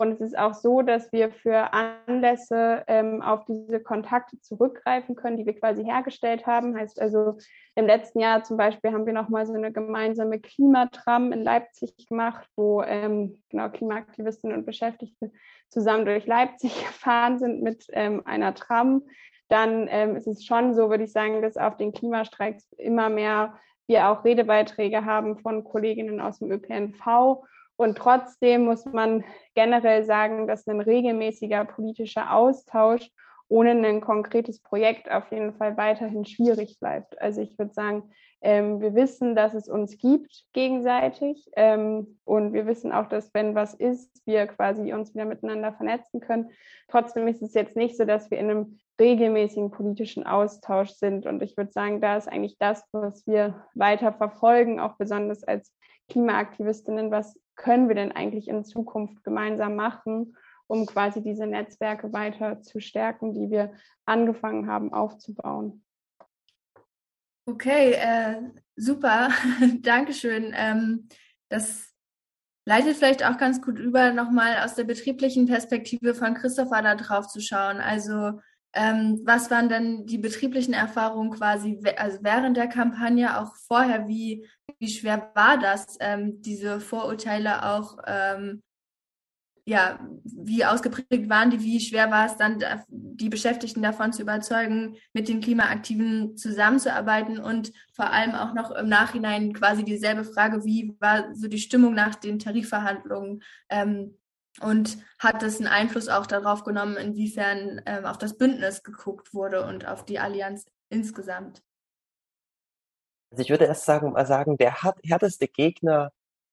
Und es ist auch so, dass wir für Anlässe ähm, auf diese Kontakte zurückgreifen können, die wir quasi hergestellt haben. Heißt also, im letzten Jahr zum Beispiel haben wir nochmal so eine gemeinsame Klimatram in Leipzig gemacht, wo ähm, genau Klimaaktivistinnen und Beschäftigte zusammen durch Leipzig gefahren sind mit ähm, einer Tram dann ähm, ist es schon so, würde ich sagen, dass auf den Klimastreiks immer mehr wir auch Redebeiträge haben von Kolleginnen aus dem ÖPNV. Und trotzdem muss man generell sagen, dass ein regelmäßiger politischer Austausch ohne ein konkretes Projekt auf jeden Fall weiterhin schwierig bleibt. Also ich würde sagen, ähm, wir wissen, dass es uns gibt gegenseitig ähm, und wir wissen auch, dass wenn was ist, wir quasi uns wieder miteinander vernetzen können. Trotzdem ist es jetzt nicht so, dass wir in einem regelmäßigen politischen Austausch sind. Und ich würde sagen, da ist eigentlich das, was wir weiter verfolgen, auch besonders als Klimaaktivistinnen. Was können wir denn eigentlich in Zukunft gemeinsam machen, um quasi diese Netzwerke weiter zu stärken, die wir angefangen haben aufzubauen? Okay, äh, super. Dankeschön. Ähm, das leitet vielleicht auch ganz gut über, nochmal aus der betrieblichen Perspektive von Christopher da drauf zu schauen. Also ähm, was waren denn die betrieblichen Erfahrungen quasi also während der Kampagne, auch vorher? Wie, wie schwer war das, ähm, diese Vorurteile auch, ähm, ja, wie ausgeprägt waren die? Wie schwer war es dann, die Beschäftigten davon zu überzeugen, mit den Klimaaktiven zusammenzuarbeiten und vor allem auch noch im Nachhinein quasi dieselbe Frage, wie war so die Stimmung nach den Tarifverhandlungen? Und hat das einen Einfluss auch darauf genommen, inwiefern ähm, auf das Bündnis geguckt wurde und auf die Allianz insgesamt? Also ich würde erst sagen, mal sagen, der härteste Gegner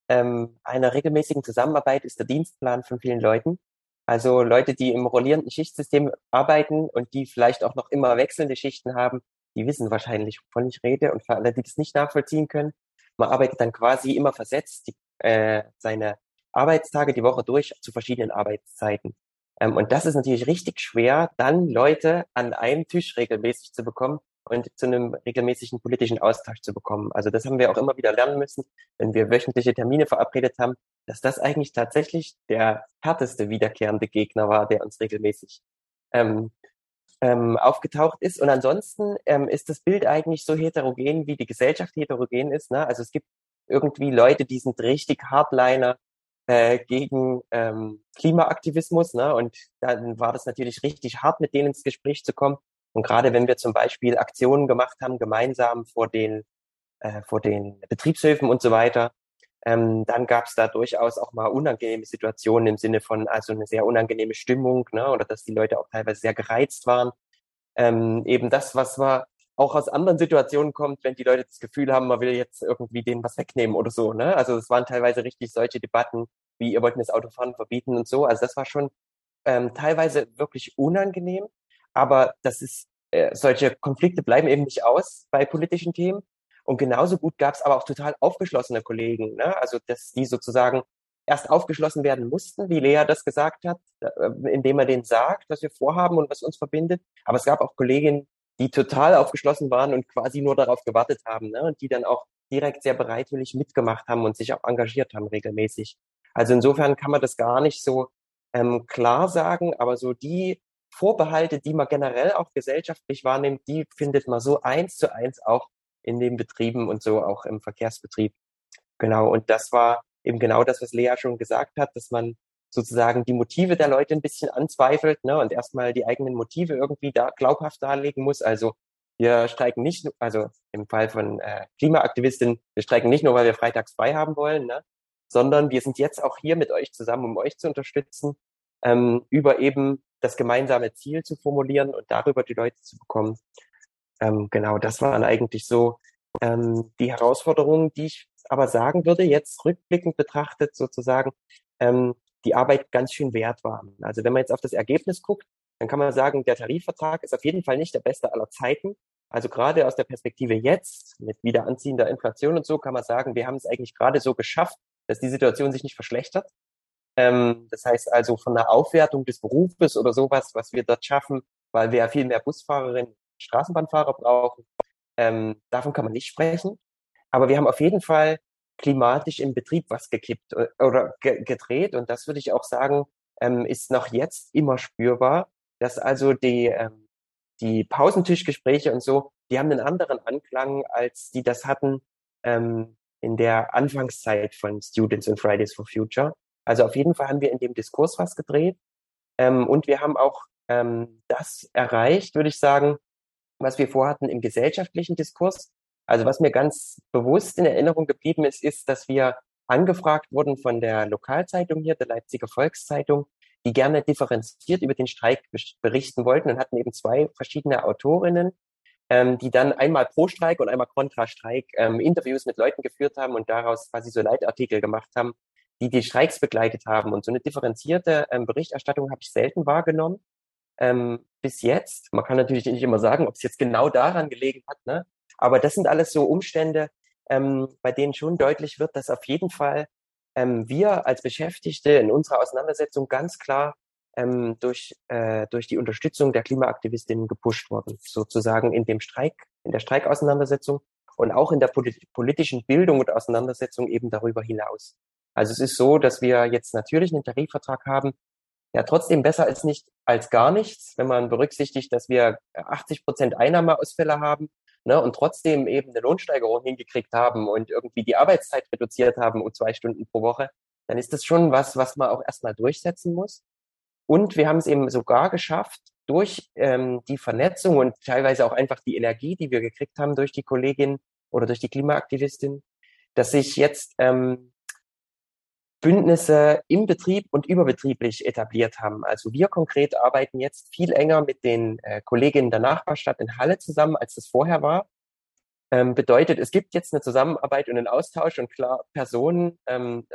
ähm, einer regelmäßigen Zusammenarbeit ist der Dienstplan von vielen Leuten. Also Leute, die im rollierenden Schichtsystem arbeiten und die vielleicht auch noch immer wechselnde Schichten haben, die wissen wahrscheinlich, wovon ich rede. Und für alle, die das nicht nachvollziehen können, man arbeitet dann quasi immer versetzt die, äh, seine Arbeitstage die Woche durch zu verschiedenen Arbeitszeiten. Ähm, und das ist natürlich richtig schwer, dann Leute an einem Tisch regelmäßig zu bekommen und zu einem regelmäßigen politischen Austausch zu bekommen. Also das haben wir auch immer wieder lernen müssen, wenn wir wöchentliche Termine verabredet haben, dass das eigentlich tatsächlich der härteste wiederkehrende Gegner war, der uns regelmäßig ähm, ähm, aufgetaucht ist. Und ansonsten ähm, ist das Bild eigentlich so heterogen, wie die Gesellschaft heterogen ist. Ne? Also es gibt irgendwie Leute, die sind richtig Hardliner äh, gegen ähm, Klimaaktivismus. Ne? Und dann war das natürlich richtig hart, mit denen ins Gespräch zu kommen. Und gerade wenn wir zum Beispiel Aktionen gemacht haben, gemeinsam vor den, äh, vor den Betriebshöfen und so weiter, ähm, dann gab es da durchaus auch mal unangenehme Situationen im Sinne von also eine sehr unangenehme Stimmung, ne, oder dass die Leute auch teilweise sehr gereizt waren. Ähm, eben das, was war auch aus anderen Situationen kommt, wenn die Leute das Gefühl haben, man will jetzt irgendwie denen was wegnehmen oder so. Ne? Also es waren teilweise richtig solche Debatten, wie ihr wollt mir das Autofahren verbieten und so. Also das war schon ähm, teilweise wirklich unangenehm, aber das ist äh, solche Konflikte bleiben eben nicht aus bei politischen Themen. Und genauso gut gab es aber auch total aufgeschlossene Kollegen, ne? also dass die sozusagen erst aufgeschlossen werden mussten, wie Lea das gesagt hat, äh, indem er denen sagt, was wir vorhaben und was uns verbindet. Aber es gab auch Kolleginnen, die total aufgeschlossen waren und quasi nur darauf gewartet haben ne? und die dann auch direkt sehr bereitwillig mitgemacht haben und sich auch engagiert haben regelmäßig. Also insofern kann man das gar nicht so ähm, klar sagen, aber so die Vorbehalte, die man generell auch gesellschaftlich wahrnimmt, die findet man so eins zu eins auch in den Betrieben und so auch im Verkehrsbetrieb. Genau. Und das war eben genau das, was Lea schon gesagt hat, dass man sozusagen die Motive der Leute ein bisschen anzweifelt ne, und erstmal die eigenen Motive irgendwie da glaubhaft darlegen muss. Also wir streiken nicht, also im Fall von äh, Klimaaktivistinnen, wir streiken nicht nur, weil wir freitags frei haben wollen, ne, sondern wir sind jetzt auch hier mit euch zusammen, um euch zu unterstützen, ähm, über eben das gemeinsame Ziel zu formulieren und darüber die Leute zu bekommen ähm, genau, das waren eigentlich so ähm, die Herausforderungen, die ich aber sagen würde, jetzt rückblickend betrachtet sozusagen, ähm, die Arbeit ganz schön wert war. Also wenn man jetzt auf das Ergebnis guckt, dann kann man sagen, der Tarifvertrag ist auf jeden Fall nicht der beste aller Zeiten. Also gerade aus der Perspektive jetzt, mit wieder anziehender Inflation und so, kann man sagen, wir haben es eigentlich gerade so geschafft, dass die Situation sich nicht verschlechtert. Ähm, das heißt also von der Aufwertung des Berufes oder sowas, was wir dort schaffen, weil wir ja viel mehr Busfahrerinnen Straßenbahnfahrer brauchen. Ähm, davon kann man nicht sprechen. Aber wir haben auf jeden Fall klimatisch im Betrieb was gekippt äh, oder ge gedreht. Und das würde ich auch sagen, ähm, ist noch jetzt immer spürbar, dass also die, ähm, die Pausentischgespräche und so, die haben einen anderen Anklang, als die das hatten ähm, in der Anfangszeit von Students and Fridays for Future. Also auf jeden Fall haben wir in dem Diskurs was gedreht. Ähm, und wir haben auch ähm, das erreicht, würde ich sagen, was wir vorhatten im gesellschaftlichen Diskurs. Also was mir ganz bewusst in Erinnerung geblieben ist, ist, dass wir angefragt wurden von der Lokalzeitung hier, der Leipziger Volkszeitung, die gerne differenziert über den Streik berichten wollten und hatten eben zwei verschiedene Autorinnen, ähm, die dann einmal pro Streik und einmal kontra Streik ähm, Interviews mit Leuten geführt haben und daraus quasi so Leitartikel gemacht haben, die die Streiks begleitet haben. Und so eine differenzierte ähm, Berichterstattung habe ich selten wahrgenommen ähm, bis jetzt. Man kann natürlich nicht immer sagen, ob es jetzt genau daran gelegen hat, ne? Aber das sind alles so Umstände, ähm, bei denen schon deutlich wird, dass auf jeden Fall ähm, wir als Beschäftigte in unserer Auseinandersetzung ganz klar ähm, durch, äh, durch die Unterstützung der Klimaaktivistinnen gepusht wurden, sozusagen in dem Streik, in der Streikauseinandersetzung und auch in der polit politischen Bildung und Auseinandersetzung eben darüber hinaus. Also es ist so, dass wir jetzt natürlich einen Tarifvertrag haben, ja trotzdem besser ist nicht als gar nichts, wenn man berücksichtigt, dass wir 80 Prozent Einnahmeausfälle haben ne, und trotzdem eben eine Lohnsteigerung hingekriegt haben und irgendwie die Arbeitszeit reduziert haben um zwei Stunden pro Woche, dann ist das schon was, was man auch erstmal durchsetzen muss. Und wir haben es eben sogar geschafft, durch ähm, die Vernetzung und teilweise auch einfach die Energie, die wir gekriegt haben durch die Kollegin oder durch die Klimaaktivistin, dass sich jetzt ähm, Bündnisse im Betrieb und überbetrieblich etabliert haben. Also wir konkret arbeiten jetzt viel enger mit den äh, Kolleginnen der Nachbarstadt in Halle zusammen, als das vorher war. Ähm, bedeutet, es gibt jetzt eine Zusammenarbeit und einen Austausch und klar Personen ähm,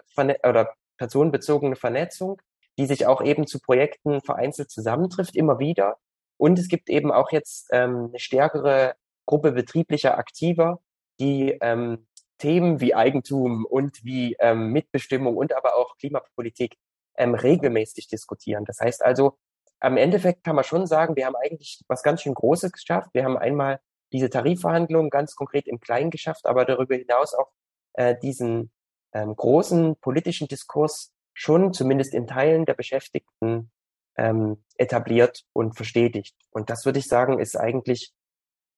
oder personenbezogene Vernetzung, die sich auch eben zu Projekten vereinzelt zusammentrifft, immer wieder. Und es gibt eben auch jetzt ähm, eine stärkere Gruppe betrieblicher Aktiver, die ähm, Themen wie Eigentum und wie ähm, Mitbestimmung und aber auch Klimapolitik ähm, regelmäßig diskutieren. Das heißt also, am Endeffekt kann man schon sagen, wir haben eigentlich was ganz schön Großes geschafft. Wir haben einmal diese Tarifverhandlungen ganz konkret im Kleinen geschafft, aber darüber hinaus auch äh, diesen ähm, großen politischen Diskurs schon zumindest in Teilen der Beschäftigten ähm, etabliert und verstetigt. Und das würde ich sagen, ist eigentlich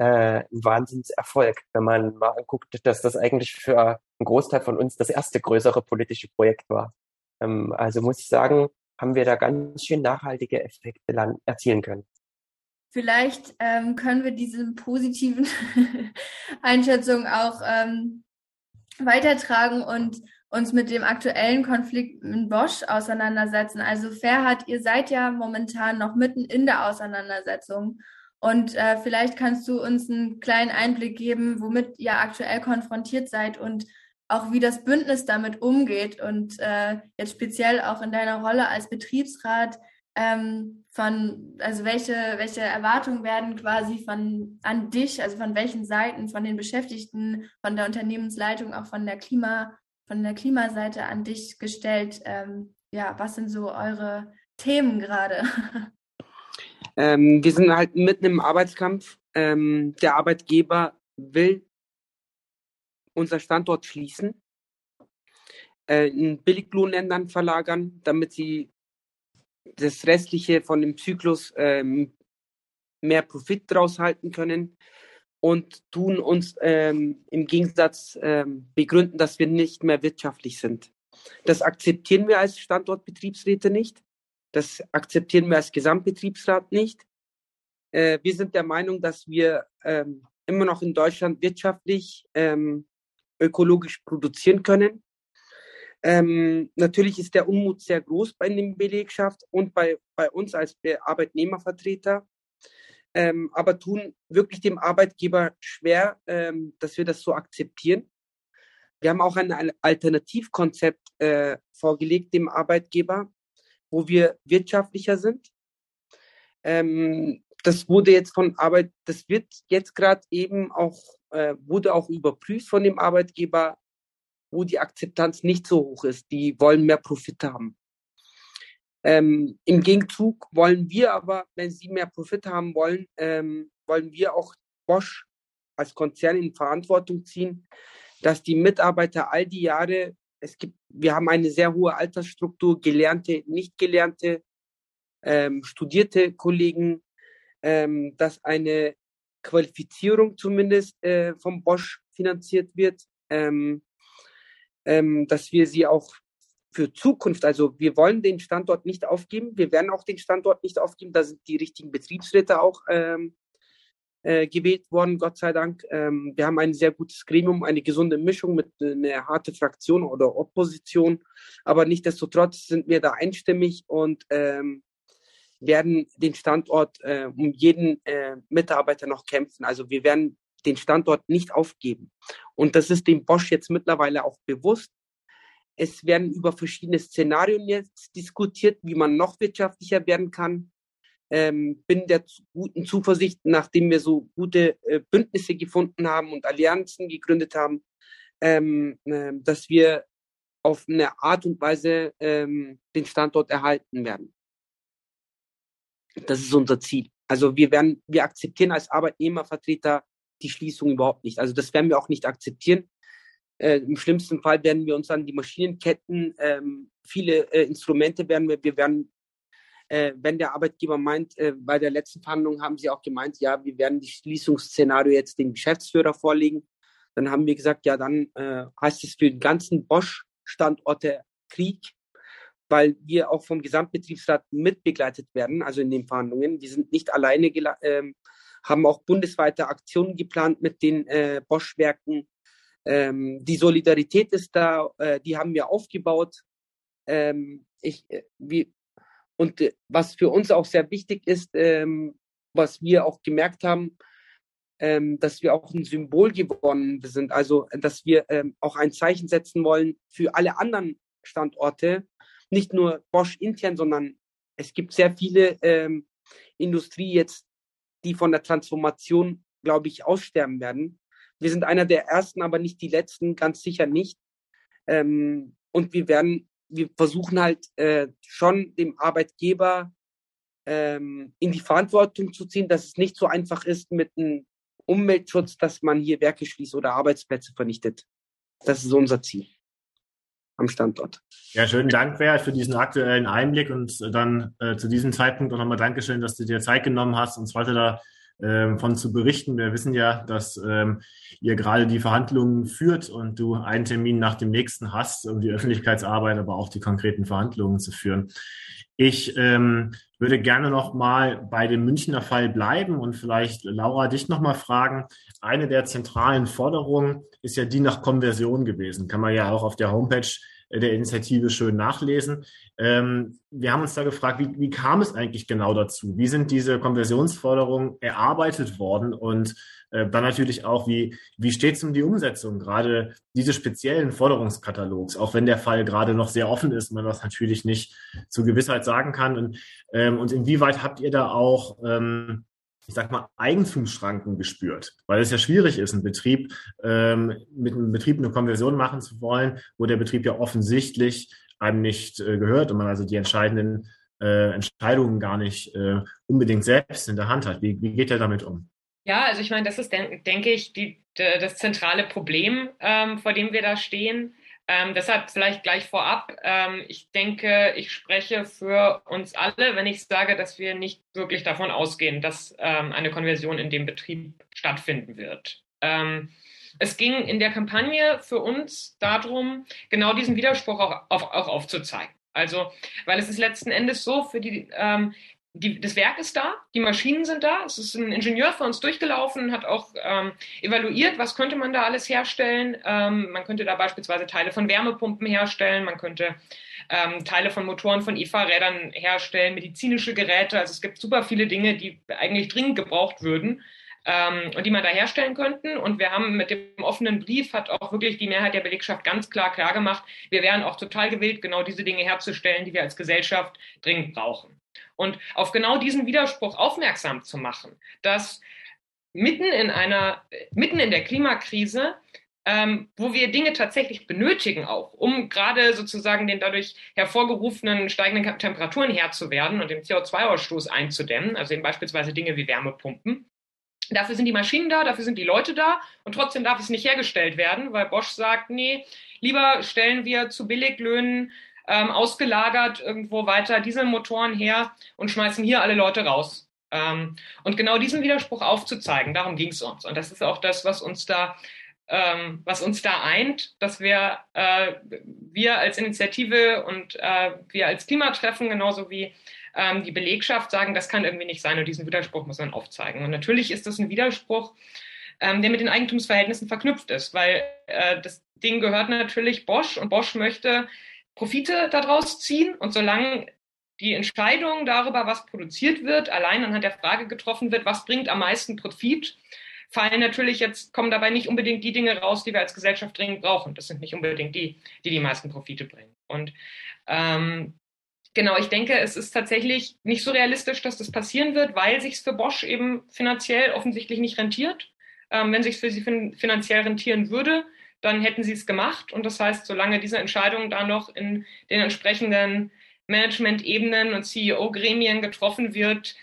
äh, ein Wahnsinnserfolg, wenn man mal anguckt, dass das eigentlich für einen Großteil von uns das erste größere politische Projekt war. Ähm, also muss ich sagen, haben wir da ganz schön nachhaltige Effekte erzielen können. Vielleicht ähm, können wir diese positiven Einschätzungen auch ähm, weitertragen und uns mit dem aktuellen Konflikt in Bosch auseinandersetzen. Also Ferhat, ihr seid ja momentan noch mitten in der Auseinandersetzung. Und äh, vielleicht kannst du uns einen kleinen Einblick geben, womit ihr aktuell konfrontiert seid und auch wie das Bündnis damit umgeht und äh, jetzt speziell auch in deiner Rolle als Betriebsrat ähm, von, also welche, welche Erwartungen werden quasi von an dich, also von welchen Seiten, von den Beschäftigten, von der Unternehmensleitung, auch von der Klima, von der Klimaseite an dich gestellt? Ähm, ja, was sind so eure Themen gerade? Ähm, wir sind halt mitten im Arbeitskampf. Ähm, der Arbeitgeber will unser Standort schließen, äh, in Billiglohnländern verlagern, damit sie das Restliche von dem Zyklus ähm, mehr Profit draus halten können und tun uns ähm, im Gegensatz ähm, begründen, dass wir nicht mehr wirtschaftlich sind. Das akzeptieren wir als Standortbetriebsräte nicht. Das akzeptieren wir als Gesamtbetriebsrat nicht. Äh, wir sind der Meinung, dass wir ähm, immer noch in Deutschland wirtschaftlich ähm, ökologisch produzieren können. Ähm, natürlich ist der Unmut sehr groß bei der Belegschaft und bei, bei uns als Arbeitnehmervertreter, ähm, aber tun wirklich dem Arbeitgeber schwer, ähm, dass wir das so akzeptieren. Wir haben auch ein, Alternativkonzept äh, vorgelegt dem Arbeitgeber, wo wir wirtschaftlicher sind. Ähm, das wurde jetzt von Arbeit, das wird jetzt gerade eben auch äh, wurde auch überprüft von dem Arbeitgeber, wo die Akzeptanz nicht so hoch ist. Die wollen mehr Profit haben. Ähm, Im Gegenzug wollen wir aber, wenn sie mehr Profit haben wollen, ähm, wollen wir auch Bosch als Konzern in Verantwortung ziehen, dass die Mitarbeiter all die Jahre, es gibt, wir haben eine sehr hohe Altersstruktur, gelernte, nicht gelernte, ähm, studierte Kollegen, ähm, dass eine Qualifizierung zumindest äh, vom Bosch finanziert wird, ähm, ähm, dass wir sie auch für Zukunft, also wir wollen den Standort nicht aufgeben, wir werden auch den Standort nicht aufgeben, da sind die richtigen Betriebsräte auch ähm, äh, gewählt worden, Gott sei Dank. Ähm, wir haben ein sehr gutes Gremium, eine gesunde Mischung mit äh, einer harte Fraktion oder Opposition, aber nichtsdestotrotz sind wir da einstimmig und ähm, werden den Standort äh, um jeden äh, Mitarbeiter noch kämpfen. Also wir werden den Standort nicht aufgeben. Und das ist dem Bosch jetzt mittlerweile auch bewusst. Es werden über verschiedene Szenarien jetzt diskutiert, wie man noch wirtschaftlicher werden kann. Ähm, bin der guten Zuversicht, nachdem wir so gute äh, Bündnisse gefunden haben und Allianzen gegründet haben, ähm, äh, dass wir auf eine Art und Weise ähm, den Standort erhalten werden. Das ist unser Ziel. Also wir werden, wir akzeptieren als Arbeitnehmervertreter die Schließung überhaupt nicht. Also das werden wir auch nicht akzeptieren. Äh, Im schlimmsten Fall werden wir uns an die Maschinenketten, ähm, viele äh, Instrumente werden wir, wir werden, äh, wenn der Arbeitgeber meint, äh, bei der letzten Verhandlung haben sie auch gemeint, ja, wir werden die Schließungsszenario jetzt dem Geschäftsführer vorlegen. Dann haben wir gesagt, ja, dann äh, heißt es für den ganzen Bosch-Standorte Krieg weil wir auch vom Gesamtbetriebsrat mitbegleitet werden, also in den Verhandlungen. Wir sind nicht alleine, äh, haben auch bundesweite Aktionen geplant mit den äh, Bosch-Werken. Ähm, die Solidarität ist da, äh, die haben wir aufgebaut. Ähm, ich, äh, wie, und äh, was für uns auch sehr wichtig ist, ähm, was wir auch gemerkt haben, ähm, dass wir auch ein Symbol geworden sind, also dass wir ähm, auch ein Zeichen setzen wollen für alle anderen Standorte, nicht nur Bosch intern, sondern es gibt sehr viele ähm, Industrie jetzt, die von der Transformation, glaube ich, aussterben werden. Wir sind einer der ersten, aber nicht die letzten, ganz sicher nicht. Ähm, und wir werden, wir versuchen halt äh, schon dem Arbeitgeber ähm, in die Verantwortung zu ziehen, dass es nicht so einfach ist mit einem Umweltschutz, dass man hier Werke schließt oder Arbeitsplätze vernichtet. Das ist unser Ziel am Standort. Ja, schönen Dank, Bert, für diesen aktuellen Einblick und dann äh, zu diesem Zeitpunkt auch nochmal Dankeschön, dass du dir Zeit genommen hast, uns weiter da ähm, von zu berichten. Wir wissen ja, dass ähm, ihr gerade die Verhandlungen führt und du einen Termin nach dem nächsten hast, um die Öffentlichkeitsarbeit, aber auch die konkreten Verhandlungen zu führen. Ich ähm, würde gerne noch mal bei dem Münchner Fall bleiben und vielleicht Laura dich noch mal fragen. Eine der zentralen Forderungen ist ja die nach Konversion gewesen. Kann man ja auch auf der Homepage der Initiative schön nachlesen. Ähm, wir haben uns da gefragt, wie, wie kam es eigentlich genau dazu? Wie sind diese Konversionsforderungen erarbeitet worden? Und äh, dann natürlich auch, wie, wie steht es um die Umsetzung gerade dieses speziellen Forderungskatalogs, auch wenn der Fall gerade noch sehr offen ist, man das natürlich nicht zu Gewissheit sagen kann. Und, ähm, und inwieweit habt ihr da auch ähm, ich sag mal, Eigentumsschranken gespürt, weil es ja schwierig ist, einen Betrieb ähm, mit einem Betrieb eine Konversion machen zu wollen, wo der Betrieb ja offensichtlich einem nicht äh, gehört und man also die entscheidenden äh, Entscheidungen gar nicht äh, unbedingt selbst in der Hand hat. Wie, wie geht er damit um? Ja, also ich meine, das ist, denke ich, die, das zentrale Problem, ähm, vor dem wir da stehen. Ähm, deshalb vielleicht gleich vorab. Ähm, ich denke, ich spreche für uns alle, wenn ich sage, dass wir nicht wirklich davon ausgehen, dass ähm, eine Konversion in dem Betrieb stattfinden wird. Ähm, es ging in der Kampagne für uns darum, genau diesen Widerspruch auch, auch, auch aufzuzeigen. Also, weil es ist letzten Endes so, für die, ähm, die, das Werk ist da, die Maschinen sind da. Es ist ein Ingenieur für uns durchgelaufen, hat auch ähm, evaluiert, was könnte man da alles herstellen. Ähm, man könnte da beispielsweise Teile von Wärmepumpen herstellen, man könnte ähm, Teile von Motoren von E-Fahrrädern herstellen, medizinische Geräte. Also es gibt super viele Dinge, die eigentlich dringend gebraucht würden ähm, und die man da herstellen könnten. Und wir haben mit dem offenen Brief hat auch wirklich die Mehrheit der Belegschaft ganz klar klar gemacht, wir wären auch total gewillt, genau diese Dinge herzustellen, die wir als Gesellschaft dringend brauchen. Und auf genau diesen Widerspruch aufmerksam zu machen, dass mitten in einer, mitten in der Klimakrise ähm, wo wir Dinge tatsächlich benötigen auch, um gerade sozusagen den dadurch hervorgerufenen steigenden Temperaturen Herr zu werden und den CO2-Ausstoß einzudämmen, also eben beispielsweise Dinge wie Wärmepumpen. Dafür sind die Maschinen da, dafür sind die Leute da und trotzdem darf es nicht hergestellt werden, weil Bosch sagt, nee, lieber stellen wir zu Billiglöhnen ähm, ausgelagert irgendwo weiter Dieselmotoren her und schmeißen hier alle Leute raus. Ähm, und genau diesen Widerspruch aufzuzeigen, darum ging es uns. Und das ist auch das, was uns da ähm, was uns da eint, dass wir, äh, wir als Initiative und äh, wir als Klimatreffen genauso wie ähm, die Belegschaft sagen, das kann irgendwie nicht sein und diesen Widerspruch muss man aufzeigen. Und natürlich ist das ein Widerspruch, ähm, der mit den Eigentumsverhältnissen verknüpft ist, weil äh, das Ding gehört natürlich Bosch und Bosch möchte Profite daraus ziehen. Und solange die Entscheidung darüber, was produziert wird, allein anhand der Frage getroffen wird, was bringt am meisten Profit, fallen natürlich jetzt, kommen dabei nicht unbedingt die Dinge raus, die wir als Gesellschaft dringend brauchen. Das sind nicht unbedingt die, die die meisten Profite bringen. Und ähm, genau, ich denke, es ist tatsächlich nicht so realistisch, dass das passieren wird, weil sich für Bosch eben finanziell offensichtlich nicht rentiert. Ähm, wenn sich für sie fin finanziell rentieren würde, dann hätten sie es gemacht. Und das heißt, solange diese Entscheidung da noch in den entsprechenden Management-Ebenen und CEO-Gremien getroffen wird,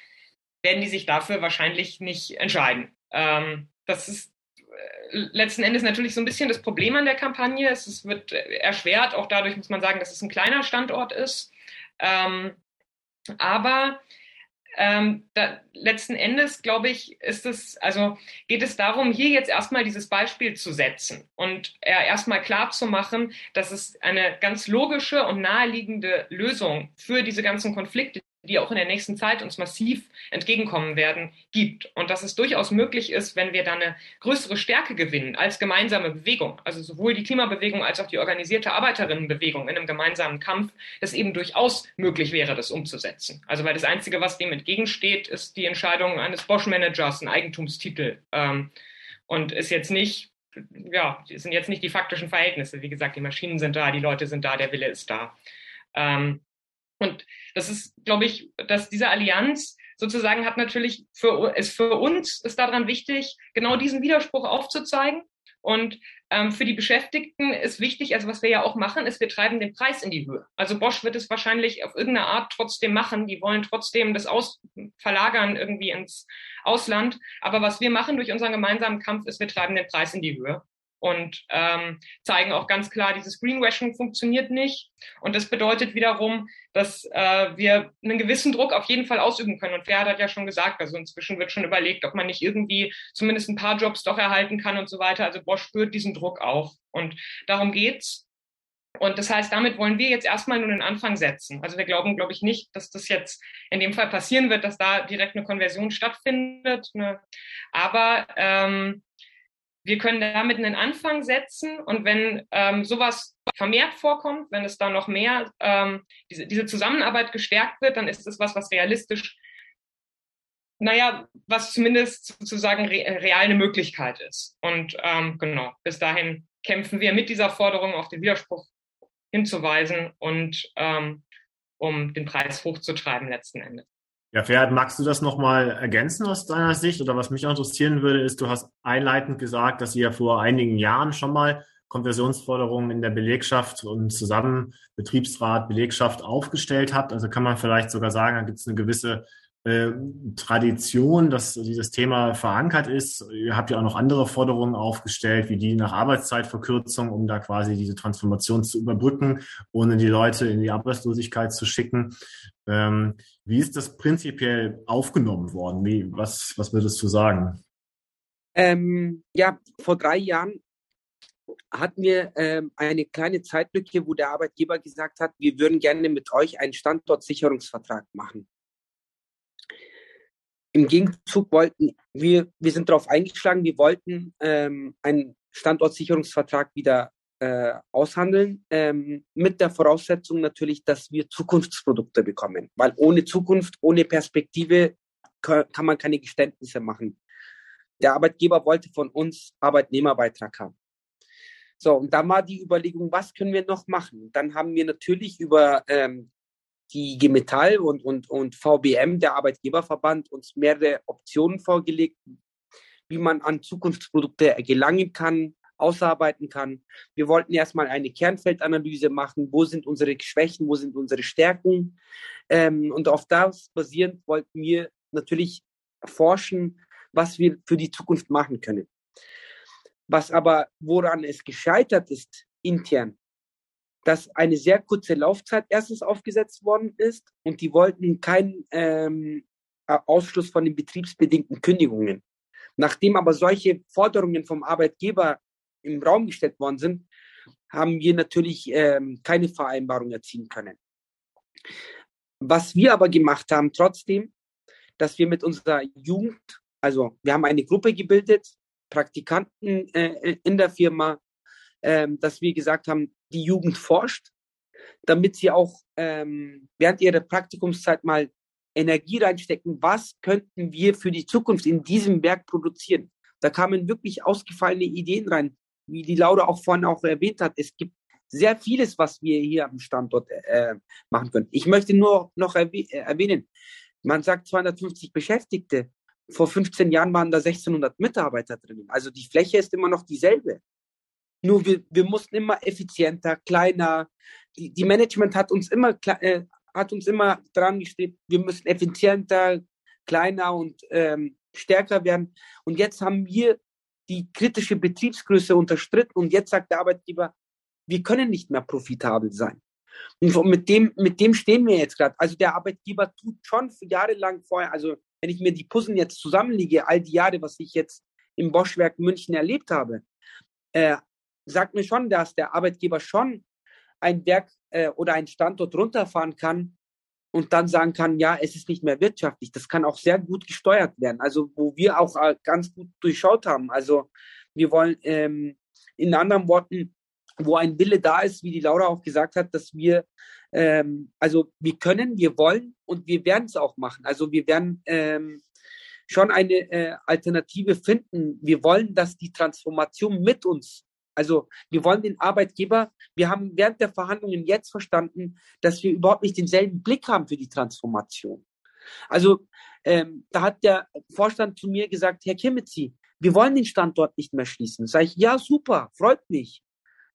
werden die sich dafür wahrscheinlich nicht entscheiden. Ähm, das ist äh, letzten Endes natürlich so ein bisschen das Problem an der Kampagne. Es wird erschwert, auch dadurch muss man sagen, dass es ein kleiner Standort ist. Ähm, aber ähm, da, letzten Endes, glaube ich, ist es, also geht es darum, hier jetzt erstmal dieses Beispiel zu setzen und äh, erstmal klar zu machen, dass es eine ganz logische und naheliegende Lösung für diese ganzen Konflikte, die auch in der nächsten Zeit uns massiv entgegenkommen werden, gibt. Und dass es durchaus möglich ist, wenn wir da eine größere Stärke gewinnen als gemeinsame Bewegung, also sowohl die Klimabewegung als auch die organisierte Arbeiterinnenbewegung in einem gemeinsamen Kampf, dass eben durchaus möglich wäre, das umzusetzen. Also weil das Einzige, was dem entgegensteht, ist die Entscheidung eines Bosch-Managers, ein Eigentumstitel. Ähm, und ist jetzt nicht, ja, sind jetzt nicht die faktischen Verhältnisse. Wie gesagt, die Maschinen sind da, die Leute sind da, der Wille ist da. Ähm, und das ist, glaube ich, dass diese Allianz sozusagen hat natürlich für, ist für uns ist daran wichtig, genau diesen Widerspruch aufzuzeigen. Und ähm, für die Beschäftigten ist wichtig, also was wir ja auch machen, ist, wir treiben den Preis in die Höhe. Also Bosch wird es wahrscheinlich auf irgendeine Art trotzdem machen. Die wollen trotzdem das aus verlagern irgendwie ins Ausland. Aber was wir machen durch unseren gemeinsamen Kampf ist, wir treiben den Preis in die Höhe und ähm, zeigen auch ganz klar, dieses Greenwashing funktioniert nicht. Und das bedeutet wiederum, dass äh, wir einen gewissen Druck auf jeden Fall ausüben können. Und Ferhat hat ja schon gesagt, also inzwischen wird schon überlegt, ob man nicht irgendwie zumindest ein paar Jobs doch erhalten kann und so weiter. Also Bosch spürt diesen Druck auch. Und darum geht's. Und das heißt, damit wollen wir jetzt erstmal nur einen Anfang setzen. Also wir glauben, glaube ich, nicht, dass das jetzt in dem Fall passieren wird, dass da direkt eine Konversion stattfindet. Ne? Aber ähm, wir können damit einen Anfang setzen und wenn ähm, sowas vermehrt vorkommt, wenn es da noch mehr ähm, diese, diese Zusammenarbeit gestärkt wird, dann ist es was, was realistisch, naja, was zumindest sozusagen re real eine Möglichkeit ist. Und ähm, genau, bis dahin kämpfen wir mit dieser Forderung auf den Widerspruch hinzuweisen und ähm, um den Preis hochzutreiben letzten Endes. Ja, Ferhat, magst du das nochmal ergänzen aus deiner Sicht? Oder was mich auch interessieren würde, ist, du hast einleitend gesagt, dass ihr vor einigen Jahren schon mal Konversionsforderungen in der Belegschaft und zusammen Betriebsrat, Belegschaft aufgestellt habt. Also kann man vielleicht sogar sagen, da gibt es eine gewisse Tradition, dass dieses Thema verankert ist. Ihr habt ja auch noch andere Forderungen aufgestellt, wie die nach Arbeitszeitverkürzung, um da quasi diese Transformation zu überbrücken, ohne die Leute in die Arbeitslosigkeit zu schicken. Ähm, wie ist das prinzipiell aufgenommen worden? Wie, was, was würdest du sagen? Ähm, ja, vor drei Jahren hatten wir ähm, eine kleine Zeitlücke, wo der Arbeitgeber gesagt hat, wir würden gerne mit euch einen Standortsicherungsvertrag machen. Im Gegenzug wollten wir, wir sind darauf eingeschlagen, wir wollten ähm, einen Standortsicherungsvertrag wieder äh, aushandeln, ähm, mit der Voraussetzung natürlich, dass wir Zukunftsprodukte bekommen. Weil ohne Zukunft, ohne Perspektive kann, man keine Geständnisse machen. Der Arbeitgeber wollte von uns Arbeitnehmerbeitrag haben. So, und dann war die Überlegung, was können wir noch machen? Dann haben wir natürlich über ähm, die G Metall und, und, und VBM, der Arbeitgeberverband, uns mehrere Optionen vorgelegt, wie man an Zukunftsprodukte gelangen kann, ausarbeiten kann. Wir wollten erstmal eine Kernfeldanalyse machen. Wo sind unsere Schwächen? Wo sind unsere Stärken? Ähm, und auf das basierend wollten wir natürlich forschen, was wir für die Zukunft machen können. Was aber, woran es gescheitert ist, intern, dass eine sehr kurze Laufzeit erstens aufgesetzt worden ist und die wollten keinen ähm, Ausschluss von den betriebsbedingten Kündigungen. Nachdem aber solche Forderungen vom Arbeitgeber im Raum gestellt worden sind, haben wir natürlich ähm, keine Vereinbarung erzielen können. Was wir aber gemacht haben trotzdem, dass wir mit unserer Jugend, also wir haben eine Gruppe gebildet, Praktikanten äh, in der Firma, äh, dass wir gesagt haben, die Jugend forscht, damit sie auch ähm, während ihrer Praktikumszeit mal Energie reinstecken, was könnten wir für die Zukunft in diesem Werk produzieren. Da kamen wirklich ausgefallene Ideen rein wie die Laura auch vorhin auch erwähnt hat, es gibt sehr vieles, was wir hier am Standort äh, machen können. Ich möchte nur noch äh, erwähnen, man sagt 250 Beschäftigte. Vor 15 Jahren waren da 1600 Mitarbeiter drin. Also die Fläche ist immer noch dieselbe. Nur wir, wir mussten immer effizienter, kleiner. Die, die Management hat uns immer äh, hat uns immer dran gestrebt, wir müssen effizienter, kleiner und ähm, stärker werden. Und jetzt haben wir die kritische Betriebsgröße unterstritten und jetzt sagt der Arbeitgeber, wir können nicht mehr profitabel sein. Und mit dem, mit dem stehen wir jetzt gerade. Also der Arbeitgeber tut schon jahrelang vorher, also wenn ich mir die Puzzle jetzt zusammenlege, all die Jahre, was ich jetzt im Boschwerk München erlebt habe, äh, sagt mir schon, dass der Arbeitgeber schon ein Werk äh, oder ein Standort runterfahren kann, und dann sagen kann, ja, es ist nicht mehr wirtschaftlich. Das kann auch sehr gut gesteuert werden. Also wo wir auch äh, ganz gut durchschaut haben. Also wir wollen ähm, in anderen Worten, wo ein Wille da ist, wie die Laura auch gesagt hat, dass wir, ähm, also wir können, wir wollen und wir werden es auch machen. Also wir werden ähm, schon eine äh, Alternative finden. Wir wollen, dass die Transformation mit uns also wir wollen den Arbeitgeber, wir haben während der Verhandlungen jetzt verstanden, dass wir überhaupt nicht denselben Blick haben für die Transformation. Also ähm, da hat der Vorstand zu mir gesagt, Herr Kimitzi, wir wollen den Standort nicht mehr schließen. Sag ich, ja, super, freut mich.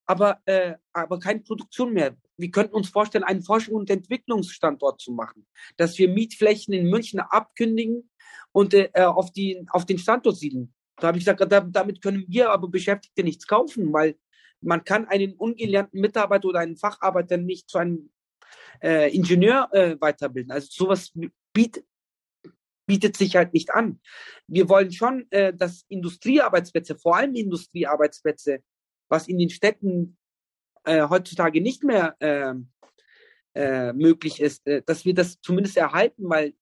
Aber, äh, aber keine Produktion mehr. Wir könnten uns vorstellen, einen Forschung- und Entwicklungsstandort zu machen, dass wir Mietflächen in München abkündigen und äh, auf, die, auf den Standort siedeln. Da habe ich gesagt, da, damit können wir aber Beschäftigte nichts kaufen, weil man kann einen ungelernten Mitarbeiter oder einen Facharbeiter nicht zu einem äh, Ingenieur äh, weiterbilden. Also sowas bietet, bietet sich halt nicht an. Wir wollen schon, äh, dass Industriearbeitsplätze, vor allem Industriearbeitsplätze, was in den Städten äh, heutzutage nicht mehr äh, äh, möglich ist, äh, dass wir das zumindest erhalten, weil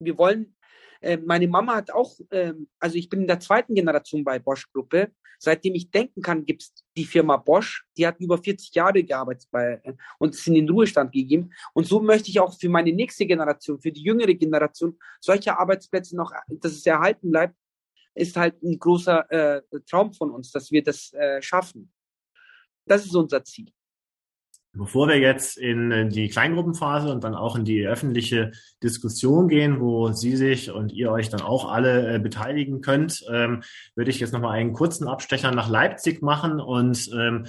wir wollen äh, meine Mama hat auch, ähm, also ich bin in der zweiten Generation bei Bosch Gruppe. Seitdem ich denken kann, gibt's die Firma Bosch. Die hat über 40 Jahre gearbeitet bei, äh, und ist in den Ruhestand gegeben. Und so möchte ich auch für meine nächste Generation, für die jüngere Generation, solche Arbeitsplätze noch, dass es erhalten bleibt, ist halt ein großer äh, Traum von uns, dass wir das äh, schaffen. Das ist unser Ziel. Bevor wir jetzt in die Kleingruppenphase und dann auch in die öffentliche Diskussion gehen, wo Sie sich und ihr euch dann auch alle äh, beteiligen könnt, ähm, würde ich jetzt nochmal einen kurzen Abstecher nach Leipzig machen und ähm,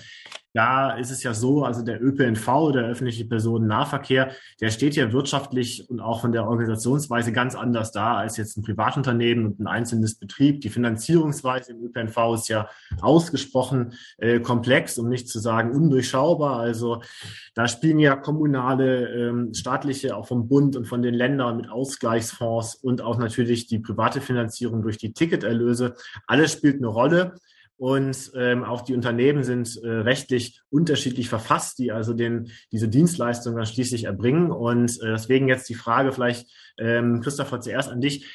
da ist es ja so, also der ÖPNV, der öffentliche Personennahverkehr, der steht ja wirtschaftlich und auch von der Organisationsweise ganz anders da als jetzt ein Privatunternehmen und ein einzelnes Betrieb. Die Finanzierungsweise im ÖPNV ist ja ausgesprochen äh, komplex, um nicht zu sagen undurchschaubar. Also da spielen ja kommunale, ähm, staatliche, auch vom Bund und von den Ländern mit Ausgleichsfonds und auch natürlich die private Finanzierung durch die Ticketerlöse. Alles spielt eine Rolle. Und ähm, auch die Unternehmen sind äh, rechtlich unterschiedlich verfasst, die also den, diese Dienstleistung dann schließlich erbringen. Und äh, deswegen jetzt die Frage vielleicht, ähm, Christopher, zuerst an dich.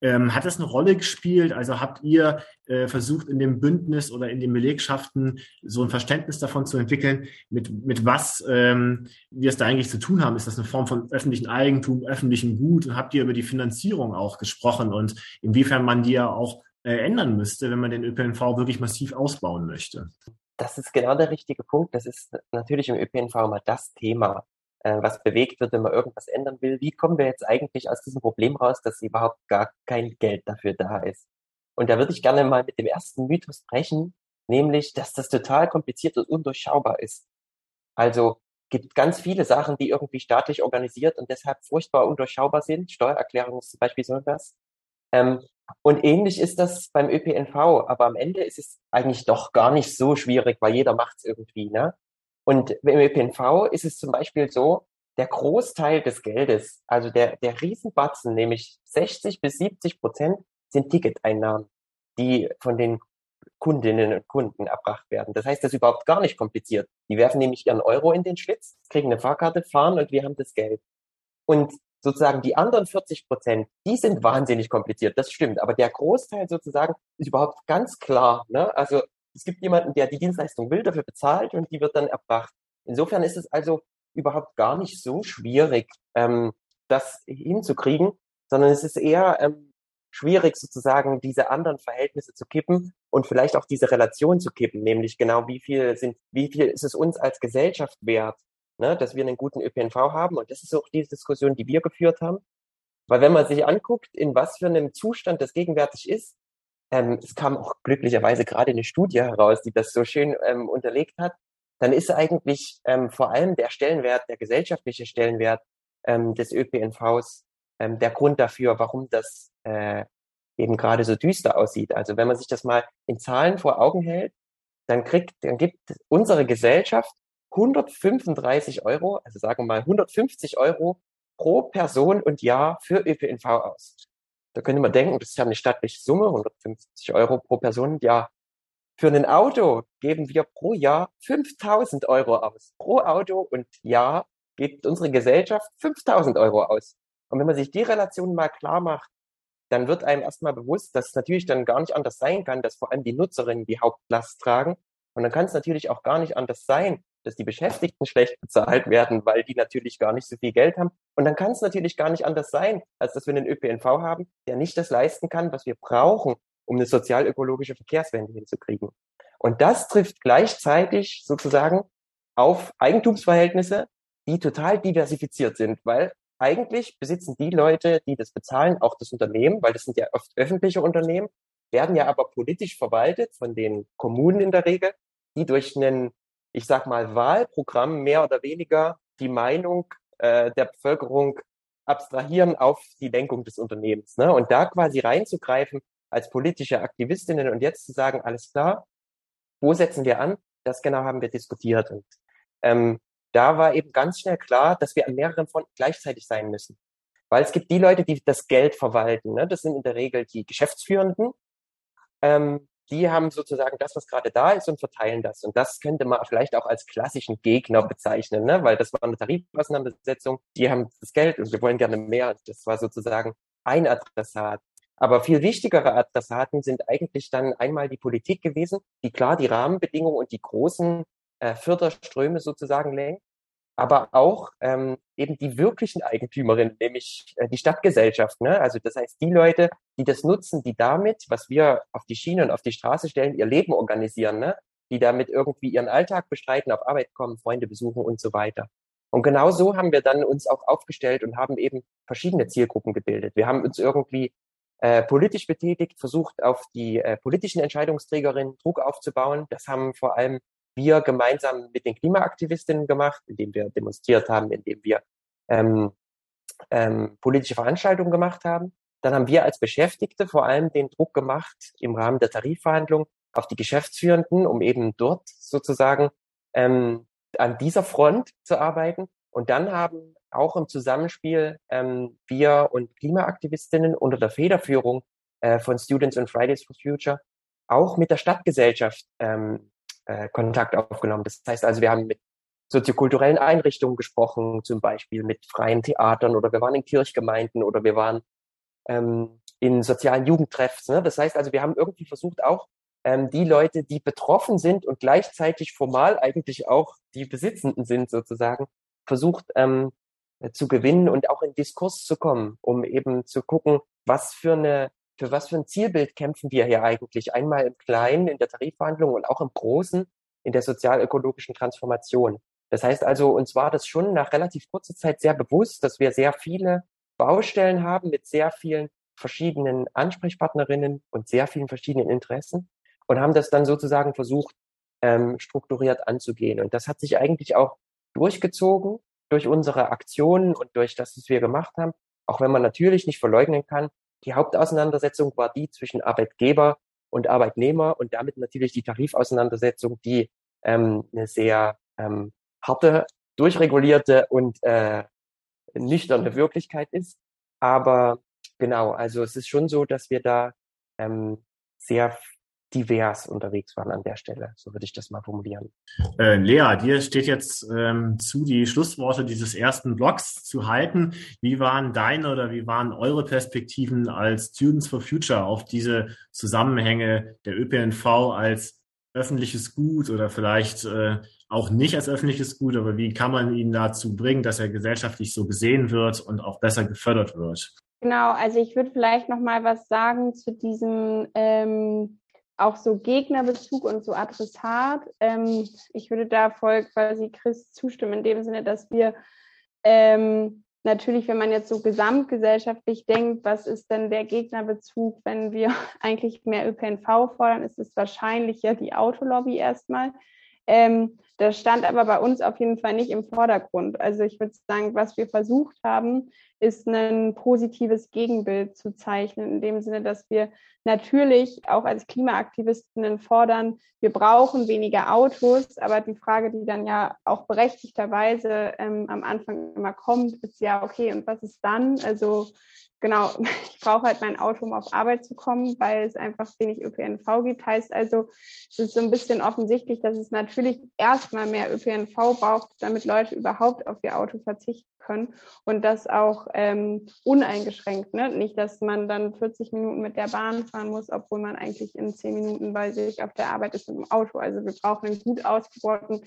Ähm, hat das eine Rolle gespielt? Also habt ihr äh, versucht, in dem Bündnis oder in den Belegschaften so ein Verständnis davon zu entwickeln, mit, mit was ähm, wir es da eigentlich zu tun haben? Ist das eine Form von öffentlichen Eigentum, öffentlichen Gut? Und habt ihr über die Finanzierung auch gesprochen und inwiefern man die ja auch äh, ändern müsste, wenn man den ÖPNV wirklich massiv ausbauen möchte. Das ist genau der richtige Punkt. Das ist natürlich im ÖPNV immer das Thema, äh, was bewegt wird, wenn man irgendwas ändern will. Wie kommen wir jetzt eigentlich aus diesem Problem raus, dass überhaupt gar kein Geld dafür da ist? Und da würde ich gerne mal mit dem ersten Mythos sprechen, nämlich, dass das total kompliziert und undurchschaubar ist. Also gibt ganz viele Sachen, die irgendwie staatlich organisiert und deshalb furchtbar undurchschaubar sind. Steuererklärung ist zum Beispiel so etwas. Ähm, und ähnlich ist das beim ÖPNV, aber am Ende ist es eigentlich doch gar nicht so schwierig, weil jeder macht es irgendwie. Ne? Und im ÖPNV ist es zum Beispiel so, der Großteil des Geldes, also der, der Riesenbatzen, nämlich 60 bis 70 Prozent, sind Ticketeinnahmen, die von den Kundinnen und Kunden erbracht werden. Das heißt, das ist überhaupt gar nicht kompliziert. Die werfen nämlich ihren Euro in den Schlitz, kriegen eine Fahrkarte, fahren und wir haben das Geld. Und sozusagen die anderen 40 Prozent, die sind wahnsinnig kompliziert, das stimmt. Aber der Großteil sozusagen ist überhaupt ganz klar. Ne? Also es gibt jemanden, der die Dienstleistung will, dafür bezahlt und die wird dann erbracht. Insofern ist es also überhaupt gar nicht so schwierig, ähm, das hinzukriegen, sondern es ist eher ähm, schwierig, sozusagen diese anderen Verhältnisse zu kippen und vielleicht auch diese Relation zu kippen, nämlich genau wie viel sind, wie viel ist es uns als Gesellschaft wert, ne, dass wir einen guten ÖPNV haben. Und das ist auch die Diskussion, die wir geführt haben. Weil wenn man sich anguckt, in was für einem Zustand das gegenwärtig ist, ähm, es kam auch glücklicherweise gerade eine Studie heraus, die das so schön ähm, unterlegt hat, dann ist eigentlich ähm, vor allem der Stellenwert, der gesellschaftliche Stellenwert ähm, des ÖPNVs ähm, der Grund dafür, warum das äh, eben gerade so düster aussieht. Also wenn man sich das mal in Zahlen vor Augen hält, dann kriegt, dann gibt unsere Gesellschaft 135 Euro, also sagen wir mal 150 Euro pro Person und Jahr für ÖPNV aus. Da könnte man denken, das ist ja eine stattliche Summe, 150 Euro pro Person und Jahr. Für ein Auto geben wir pro Jahr 5000 Euro aus. Pro Auto und Jahr gibt unsere Gesellschaft 5000 Euro aus. Und wenn man sich die Relation mal klar macht, dann wird einem erstmal bewusst, dass es natürlich dann gar nicht anders sein kann, dass vor allem die Nutzerinnen die Hauptlast tragen. Und dann kann es natürlich auch gar nicht anders sein, dass die Beschäftigten schlecht bezahlt werden, weil die natürlich gar nicht so viel Geld haben. Und dann kann es natürlich gar nicht anders sein, als dass wir einen ÖPNV haben, der nicht das leisten kann, was wir brauchen, um eine sozial-ökologische Verkehrswende hinzukriegen. Und das trifft gleichzeitig sozusagen auf Eigentumsverhältnisse, die total diversifiziert sind, weil eigentlich besitzen die Leute, die das bezahlen, auch das Unternehmen, weil das sind ja oft öffentliche Unternehmen, werden ja aber politisch verwaltet von den Kommunen in der Regel, die durch einen, ich sag mal, Wahlprogramm mehr oder weniger die Meinung äh, der Bevölkerung abstrahieren auf die Lenkung des Unternehmens. Ne? Und da quasi reinzugreifen als politische Aktivistinnen und jetzt zu sagen, alles klar, wo setzen wir an? Das genau haben wir diskutiert. Und ähm, da war eben ganz schnell klar, dass wir an mehreren Fronten gleichzeitig sein müssen. Weil es gibt die Leute, die das Geld verwalten. Ne? Das sind in der Regel die Geschäftsführenden. Ähm, die haben sozusagen das, was gerade da ist und verteilen das. Und das könnte man vielleicht auch als klassischen Gegner bezeichnen, ne? weil das war eine Tarifauseinandersetzung. Die haben das Geld und wir wollen gerne mehr. Das war sozusagen ein Adressat. Aber viel wichtigere Adressaten sind eigentlich dann einmal die Politik gewesen, die klar die Rahmenbedingungen und die großen äh, Förderströme sozusagen lenkt, aber auch ähm, eben die wirklichen Eigentümerinnen, nämlich äh, die Stadtgesellschaft. Ne? Also das heißt, die Leute, die das nutzen, die damit, was wir auf die Schiene und auf die Straße stellen, ihr Leben organisieren, ne? die damit irgendwie ihren Alltag bestreiten, auf Arbeit kommen, Freunde besuchen und so weiter. Und genau so haben wir dann uns auch aufgestellt und haben eben verschiedene Zielgruppen gebildet. Wir haben uns irgendwie äh, politisch betätigt, versucht auf die äh, politischen Entscheidungsträgerinnen Druck aufzubauen. Das haben vor allem wir gemeinsam mit den Klimaaktivistinnen gemacht, indem wir demonstriert haben, indem wir ähm, ähm, politische Veranstaltungen gemacht haben. Dann haben wir als Beschäftigte vor allem den Druck gemacht im Rahmen der Tarifverhandlungen auf die Geschäftsführenden, um eben dort sozusagen ähm, an dieser Front zu arbeiten. Und dann haben auch im Zusammenspiel ähm, wir und Klimaaktivistinnen unter der Federführung äh, von Students and Fridays for Future auch mit der Stadtgesellschaft ähm, äh, Kontakt aufgenommen. Das heißt also, wir haben mit soziokulturellen Einrichtungen gesprochen, zum Beispiel mit freien Theatern oder wir waren in Kirchgemeinden oder wir waren ähm, in sozialen Jugendtreffs. Ne? Das heißt also, wir haben irgendwie versucht, auch ähm, die Leute, die betroffen sind und gleichzeitig formal eigentlich auch die Besitzenden sind, sozusagen, versucht ähm, zu gewinnen und auch in Diskurs zu kommen, um eben zu gucken, was für eine für was für ein Zielbild kämpfen wir hier eigentlich? Einmal im Kleinen, in der Tarifverhandlung und auch im Großen, in der sozial-ökologischen Transformation. Das heißt also, uns war das schon nach relativ kurzer Zeit sehr bewusst, dass wir sehr viele Baustellen haben mit sehr vielen verschiedenen Ansprechpartnerinnen und sehr vielen verschiedenen Interessen und haben das dann sozusagen versucht, ähm, strukturiert anzugehen. Und das hat sich eigentlich auch durchgezogen durch unsere Aktionen und durch das, was wir gemacht haben, auch wenn man natürlich nicht verleugnen kann, die Hauptauseinandersetzung war die zwischen Arbeitgeber und Arbeitnehmer und damit natürlich die Tarifauseinandersetzung, die ähm, eine sehr ähm, harte, durchregulierte und äh, nüchterne Wirklichkeit ist. Aber genau, also es ist schon so, dass wir da ähm, sehr divers unterwegs waren an der Stelle. So würde ich das mal formulieren. Äh, Lea, dir steht jetzt ähm, zu, die Schlussworte dieses ersten Blogs zu halten. Wie waren deine oder wie waren eure Perspektiven als Students for Future auf diese Zusammenhänge der ÖPNV als öffentliches Gut oder vielleicht äh, auch nicht als öffentliches Gut, aber wie kann man ihn dazu bringen, dass er gesellschaftlich so gesehen wird und auch besser gefördert wird? Genau, also ich würde vielleicht noch mal was sagen zu diesem ähm, auch so Gegnerbezug und so Adressat. Ähm, ich würde da voll quasi Chris zustimmen, in dem Sinne, dass wir ähm, natürlich, wenn man jetzt so gesamtgesellschaftlich denkt, was ist denn der Gegnerbezug, wenn wir eigentlich mehr ÖPNV fordern, ist es wahrscheinlich ja die Autolobby erstmal. Ähm, das stand aber bei uns auf jeden Fall nicht im Vordergrund. Also ich würde sagen, was wir versucht haben, ist ein positives Gegenbild zu zeichnen, in dem Sinne, dass wir natürlich auch als Klimaaktivistinnen fordern, wir brauchen weniger Autos, aber die Frage, die dann ja auch berechtigterweise ähm, am Anfang immer kommt, ist ja, okay, und was ist dann? Also genau, ich brauche halt mein Auto, um auf Arbeit zu kommen, weil es einfach wenig ÖPNV gibt. Heißt also, es ist so ein bisschen offensichtlich, dass es natürlich erst erstmal mehr ÖPNV braucht, damit Leute überhaupt auf ihr Auto verzichten können und das auch ähm, uneingeschränkt. Ne? Nicht, dass man dann 40 Minuten mit der Bahn fahren muss, obwohl man eigentlich in 10 Minuten bei sich auf der Arbeit ist mit dem Auto. Also wir brauchen einen gut ausgebauten,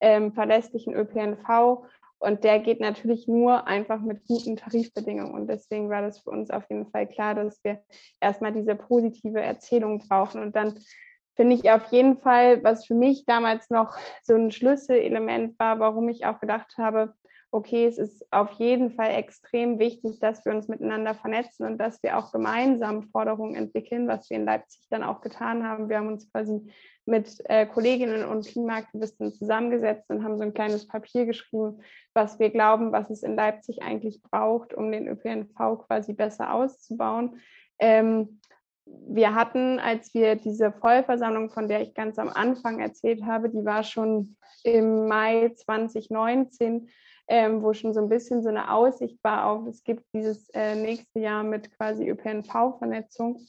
ähm, verlässlichen ÖPNV und der geht natürlich nur einfach mit guten Tarifbedingungen. Und deswegen war das für uns auf jeden Fall klar, dass wir erstmal diese positive Erzählung brauchen. Und dann finde ich auf jeden Fall, was für mich damals noch so ein Schlüsselelement war, warum ich auch gedacht habe, okay, es ist auf jeden Fall extrem wichtig, dass wir uns miteinander vernetzen und dass wir auch gemeinsam Forderungen entwickeln, was wir in Leipzig dann auch getan haben. Wir haben uns quasi mit äh, Kolleginnen und Klimaaktivisten zusammengesetzt und haben so ein kleines Papier geschrieben, was wir glauben, was es in Leipzig eigentlich braucht, um den ÖPNV quasi besser auszubauen. Ähm, wir hatten, als wir diese Vollversammlung, von der ich ganz am Anfang erzählt habe, die war schon im Mai 2019 ähm, wo schon so ein bisschen so eine Aussicht war auf, es gibt dieses äh, nächste Jahr mit quasi ÖPNV-Vernetzung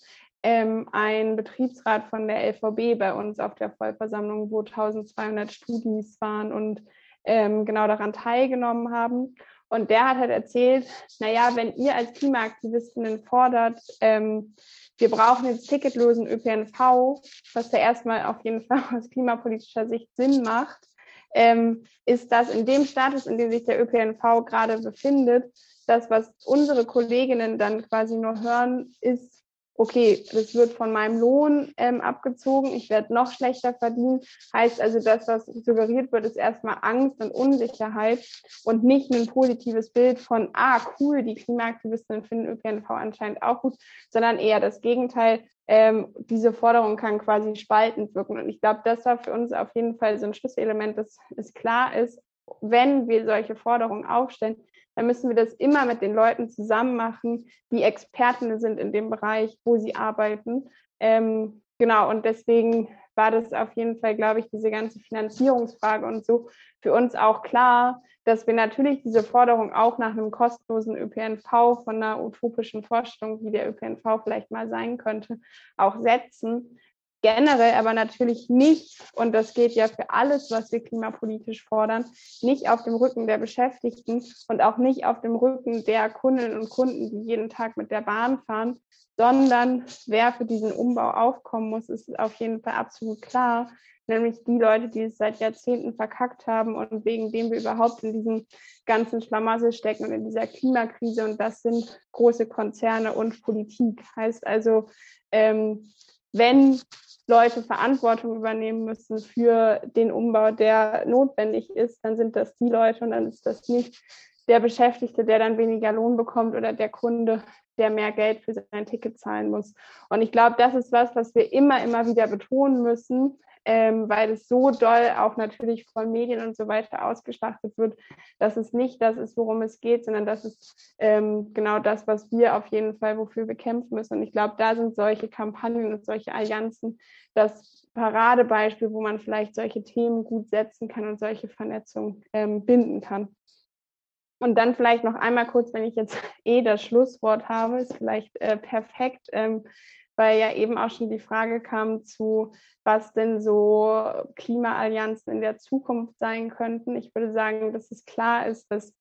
ähm, ein Betriebsrat von der LVB bei uns auf der Vollversammlung, wo 1200 Studis waren und ähm, genau daran teilgenommen haben. Und der hat halt erzählt, naja, wenn ihr als Klimaaktivistinnen fordert, ähm, wir brauchen jetzt ticketlosen ÖPNV, was ja erstmal auf jeden Fall aus klimapolitischer Sicht Sinn macht, ähm, ist das in dem Status, in dem sich der ÖPNV gerade befindet, das, was unsere Kolleginnen dann quasi nur hören, ist, okay, das wird von meinem Lohn ähm, abgezogen, ich werde noch schlechter verdienen. Heißt also, das, was suggeriert wird, ist erstmal Angst und Unsicherheit und nicht ein positives Bild von, ah, cool, die Klimaaktivistinnen finden ÖPNV anscheinend auch gut, sondern eher das Gegenteil, ähm, diese Forderung kann quasi spaltend wirken. Und ich glaube, das war für uns auf jeden Fall so ein Schlüsselelement, dass es klar ist, wenn wir solche Forderungen aufstellen, dann müssen wir das immer mit den Leuten zusammen machen, die Experten sind in dem Bereich, wo sie arbeiten. Ähm, genau, und deswegen war das auf jeden Fall, glaube ich, diese ganze Finanzierungsfrage und so für uns auch klar, dass wir natürlich diese Forderung auch nach einem kostenlosen ÖPNV von einer utopischen Vorstellung, wie der ÖPNV vielleicht mal sein könnte, auch setzen. Generell aber natürlich nicht, und das geht ja für alles, was wir klimapolitisch fordern, nicht auf dem Rücken der Beschäftigten und auch nicht auf dem Rücken der Kundinnen und Kunden, die jeden Tag mit der Bahn fahren, sondern wer für diesen Umbau aufkommen muss, ist auf jeden Fall absolut klar nämlich die Leute, die es seit Jahrzehnten verkackt haben und wegen dem wir überhaupt in diesem ganzen Schlamassel stecken und in dieser Klimakrise. Und das sind große Konzerne und Politik. Heißt also, ähm, wenn Leute Verantwortung übernehmen müssen für den Umbau, der notwendig ist, dann sind das die Leute und dann ist das nicht der Beschäftigte, der dann weniger Lohn bekommt oder der Kunde, der mehr Geld für sein Ticket zahlen muss. Und ich glaube, das ist was, was wir immer, immer wieder betonen müssen, ähm, weil es so doll auch natürlich von Medien und so weiter ausgeschlachtet wird, dass es nicht das ist, worum es geht, sondern das ist ähm, genau das, was wir auf jeden Fall, wofür wir kämpfen müssen. Und ich glaube, da sind solche Kampagnen und solche Allianzen das Paradebeispiel, wo man vielleicht solche Themen gut setzen kann und solche Vernetzung ähm, binden kann. Und dann vielleicht noch einmal kurz, wenn ich jetzt eh das Schlusswort habe, ist vielleicht äh, perfekt. Ähm, weil ja eben auch schon die Frage kam zu, was denn so Klimaallianzen in der Zukunft sein könnten. Ich würde sagen, dass es klar ist, dass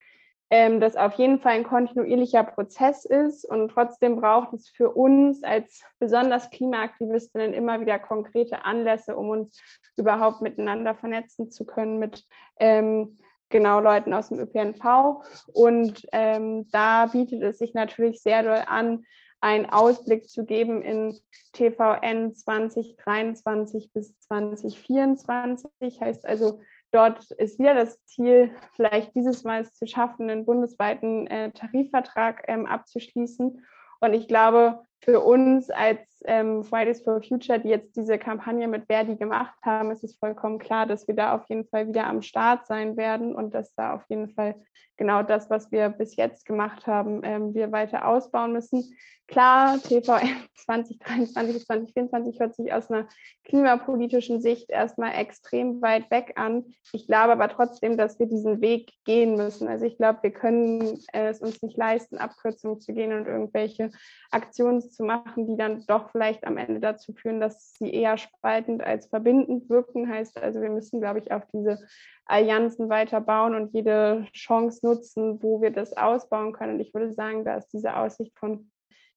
ähm, das auf jeden Fall ein kontinuierlicher Prozess ist und trotzdem braucht es für uns als besonders Klimaaktivistinnen immer wieder konkrete Anlässe, um uns überhaupt miteinander vernetzen zu können mit ähm, genau Leuten aus dem ÖPNV. Und ähm, da bietet es sich natürlich sehr doll an, einen Ausblick zu geben in TVN 2023 bis 2024. Heißt also, dort ist wieder das Ziel, vielleicht dieses Mal es zu schaffen, einen bundesweiten äh, Tarifvertrag ähm, abzuschließen. Und ich glaube, für uns als ähm, Fridays for Future, die jetzt diese Kampagne mit Verdi gemacht haben, ist es vollkommen klar, dass wir da auf jeden Fall wieder am Start sein werden und dass da auf jeden Fall genau das, was wir bis jetzt gemacht haben, ähm, wir weiter ausbauen müssen. Klar, TVM 2023 bis 2024 hört sich aus einer klimapolitischen Sicht erstmal extrem weit weg an. Ich glaube aber trotzdem, dass wir diesen Weg gehen müssen. Also ich glaube, wir können es uns nicht leisten, Abkürzungen zu gehen und irgendwelche Aktionen zu machen, die dann doch vielleicht am Ende dazu führen, dass sie eher spaltend als verbindend wirken. Heißt also, wir müssen, glaube ich, auch diese Allianzen weiter bauen und jede Chance nutzen, wo wir das ausbauen können. Und ich würde sagen, da ist diese Aussicht von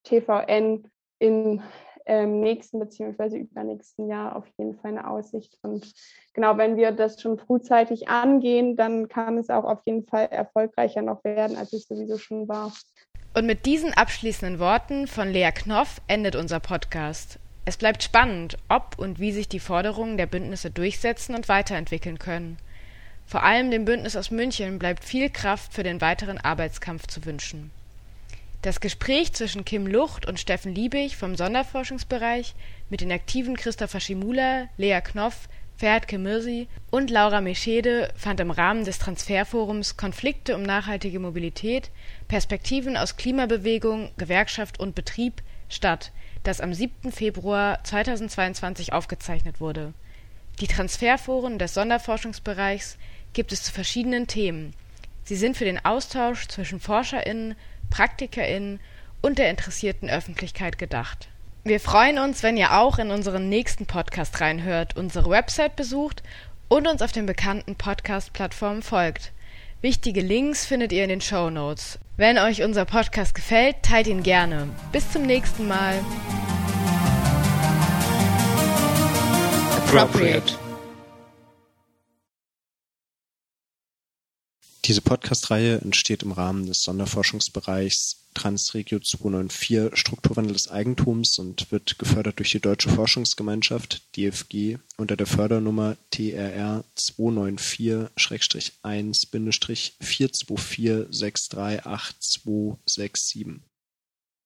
TVN im ähm, nächsten beziehungsweise übernächsten Jahr auf jeden Fall eine Aussicht. Und genau, wenn wir das schon frühzeitig angehen, dann kann es auch auf jeden Fall erfolgreicher noch werden, als es sowieso schon war. Und mit diesen abschließenden Worten von Lea Knoff endet unser Podcast. Es bleibt spannend, ob und wie sich die Forderungen der Bündnisse durchsetzen und weiterentwickeln können. Vor allem dem Bündnis aus München bleibt viel Kraft für den weiteren Arbeitskampf zu wünschen. Das Gespräch zwischen Kim Lucht und Steffen Liebig vom Sonderforschungsbereich mit den aktiven Christopher Schimula, Lea Knoff, Ferhat Kemirsi und Laura Meschede fand im Rahmen des Transferforums Konflikte um nachhaltige Mobilität – Perspektiven aus Klimabewegung, Gewerkschaft und Betrieb statt, das am 7. Februar 2022 aufgezeichnet wurde. Die Transferforen des Sonderforschungsbereichs gibt es zu verschiedenen Themen. Sie sind für den Austausch zwischen ForscherInnen PraktikerInnen und der interessierten Öffentlichkeit gedacht. Wir freuen uns, wenn ihr auch in unseren nächsten Podcast reinhört, unsere Website besucht und uns auf den bekannten Podcast-Plattformen folgt. Wichtige Links findet ihr in den Show Notes. Wenn euch unser Podcast gefällt, teilt ihn gerne. Bis zum nächsten Mal. Appropriate. Diese Podcast-Reihe entsteht im Rahmen des Sonderforschungsbereichs Transregio 294 Strukturwandel des Eigentums und wird gefördert durch die Deutsche Forschungsgemeinschaft DFG unter der Fördernummer TRR 294-1-424638267.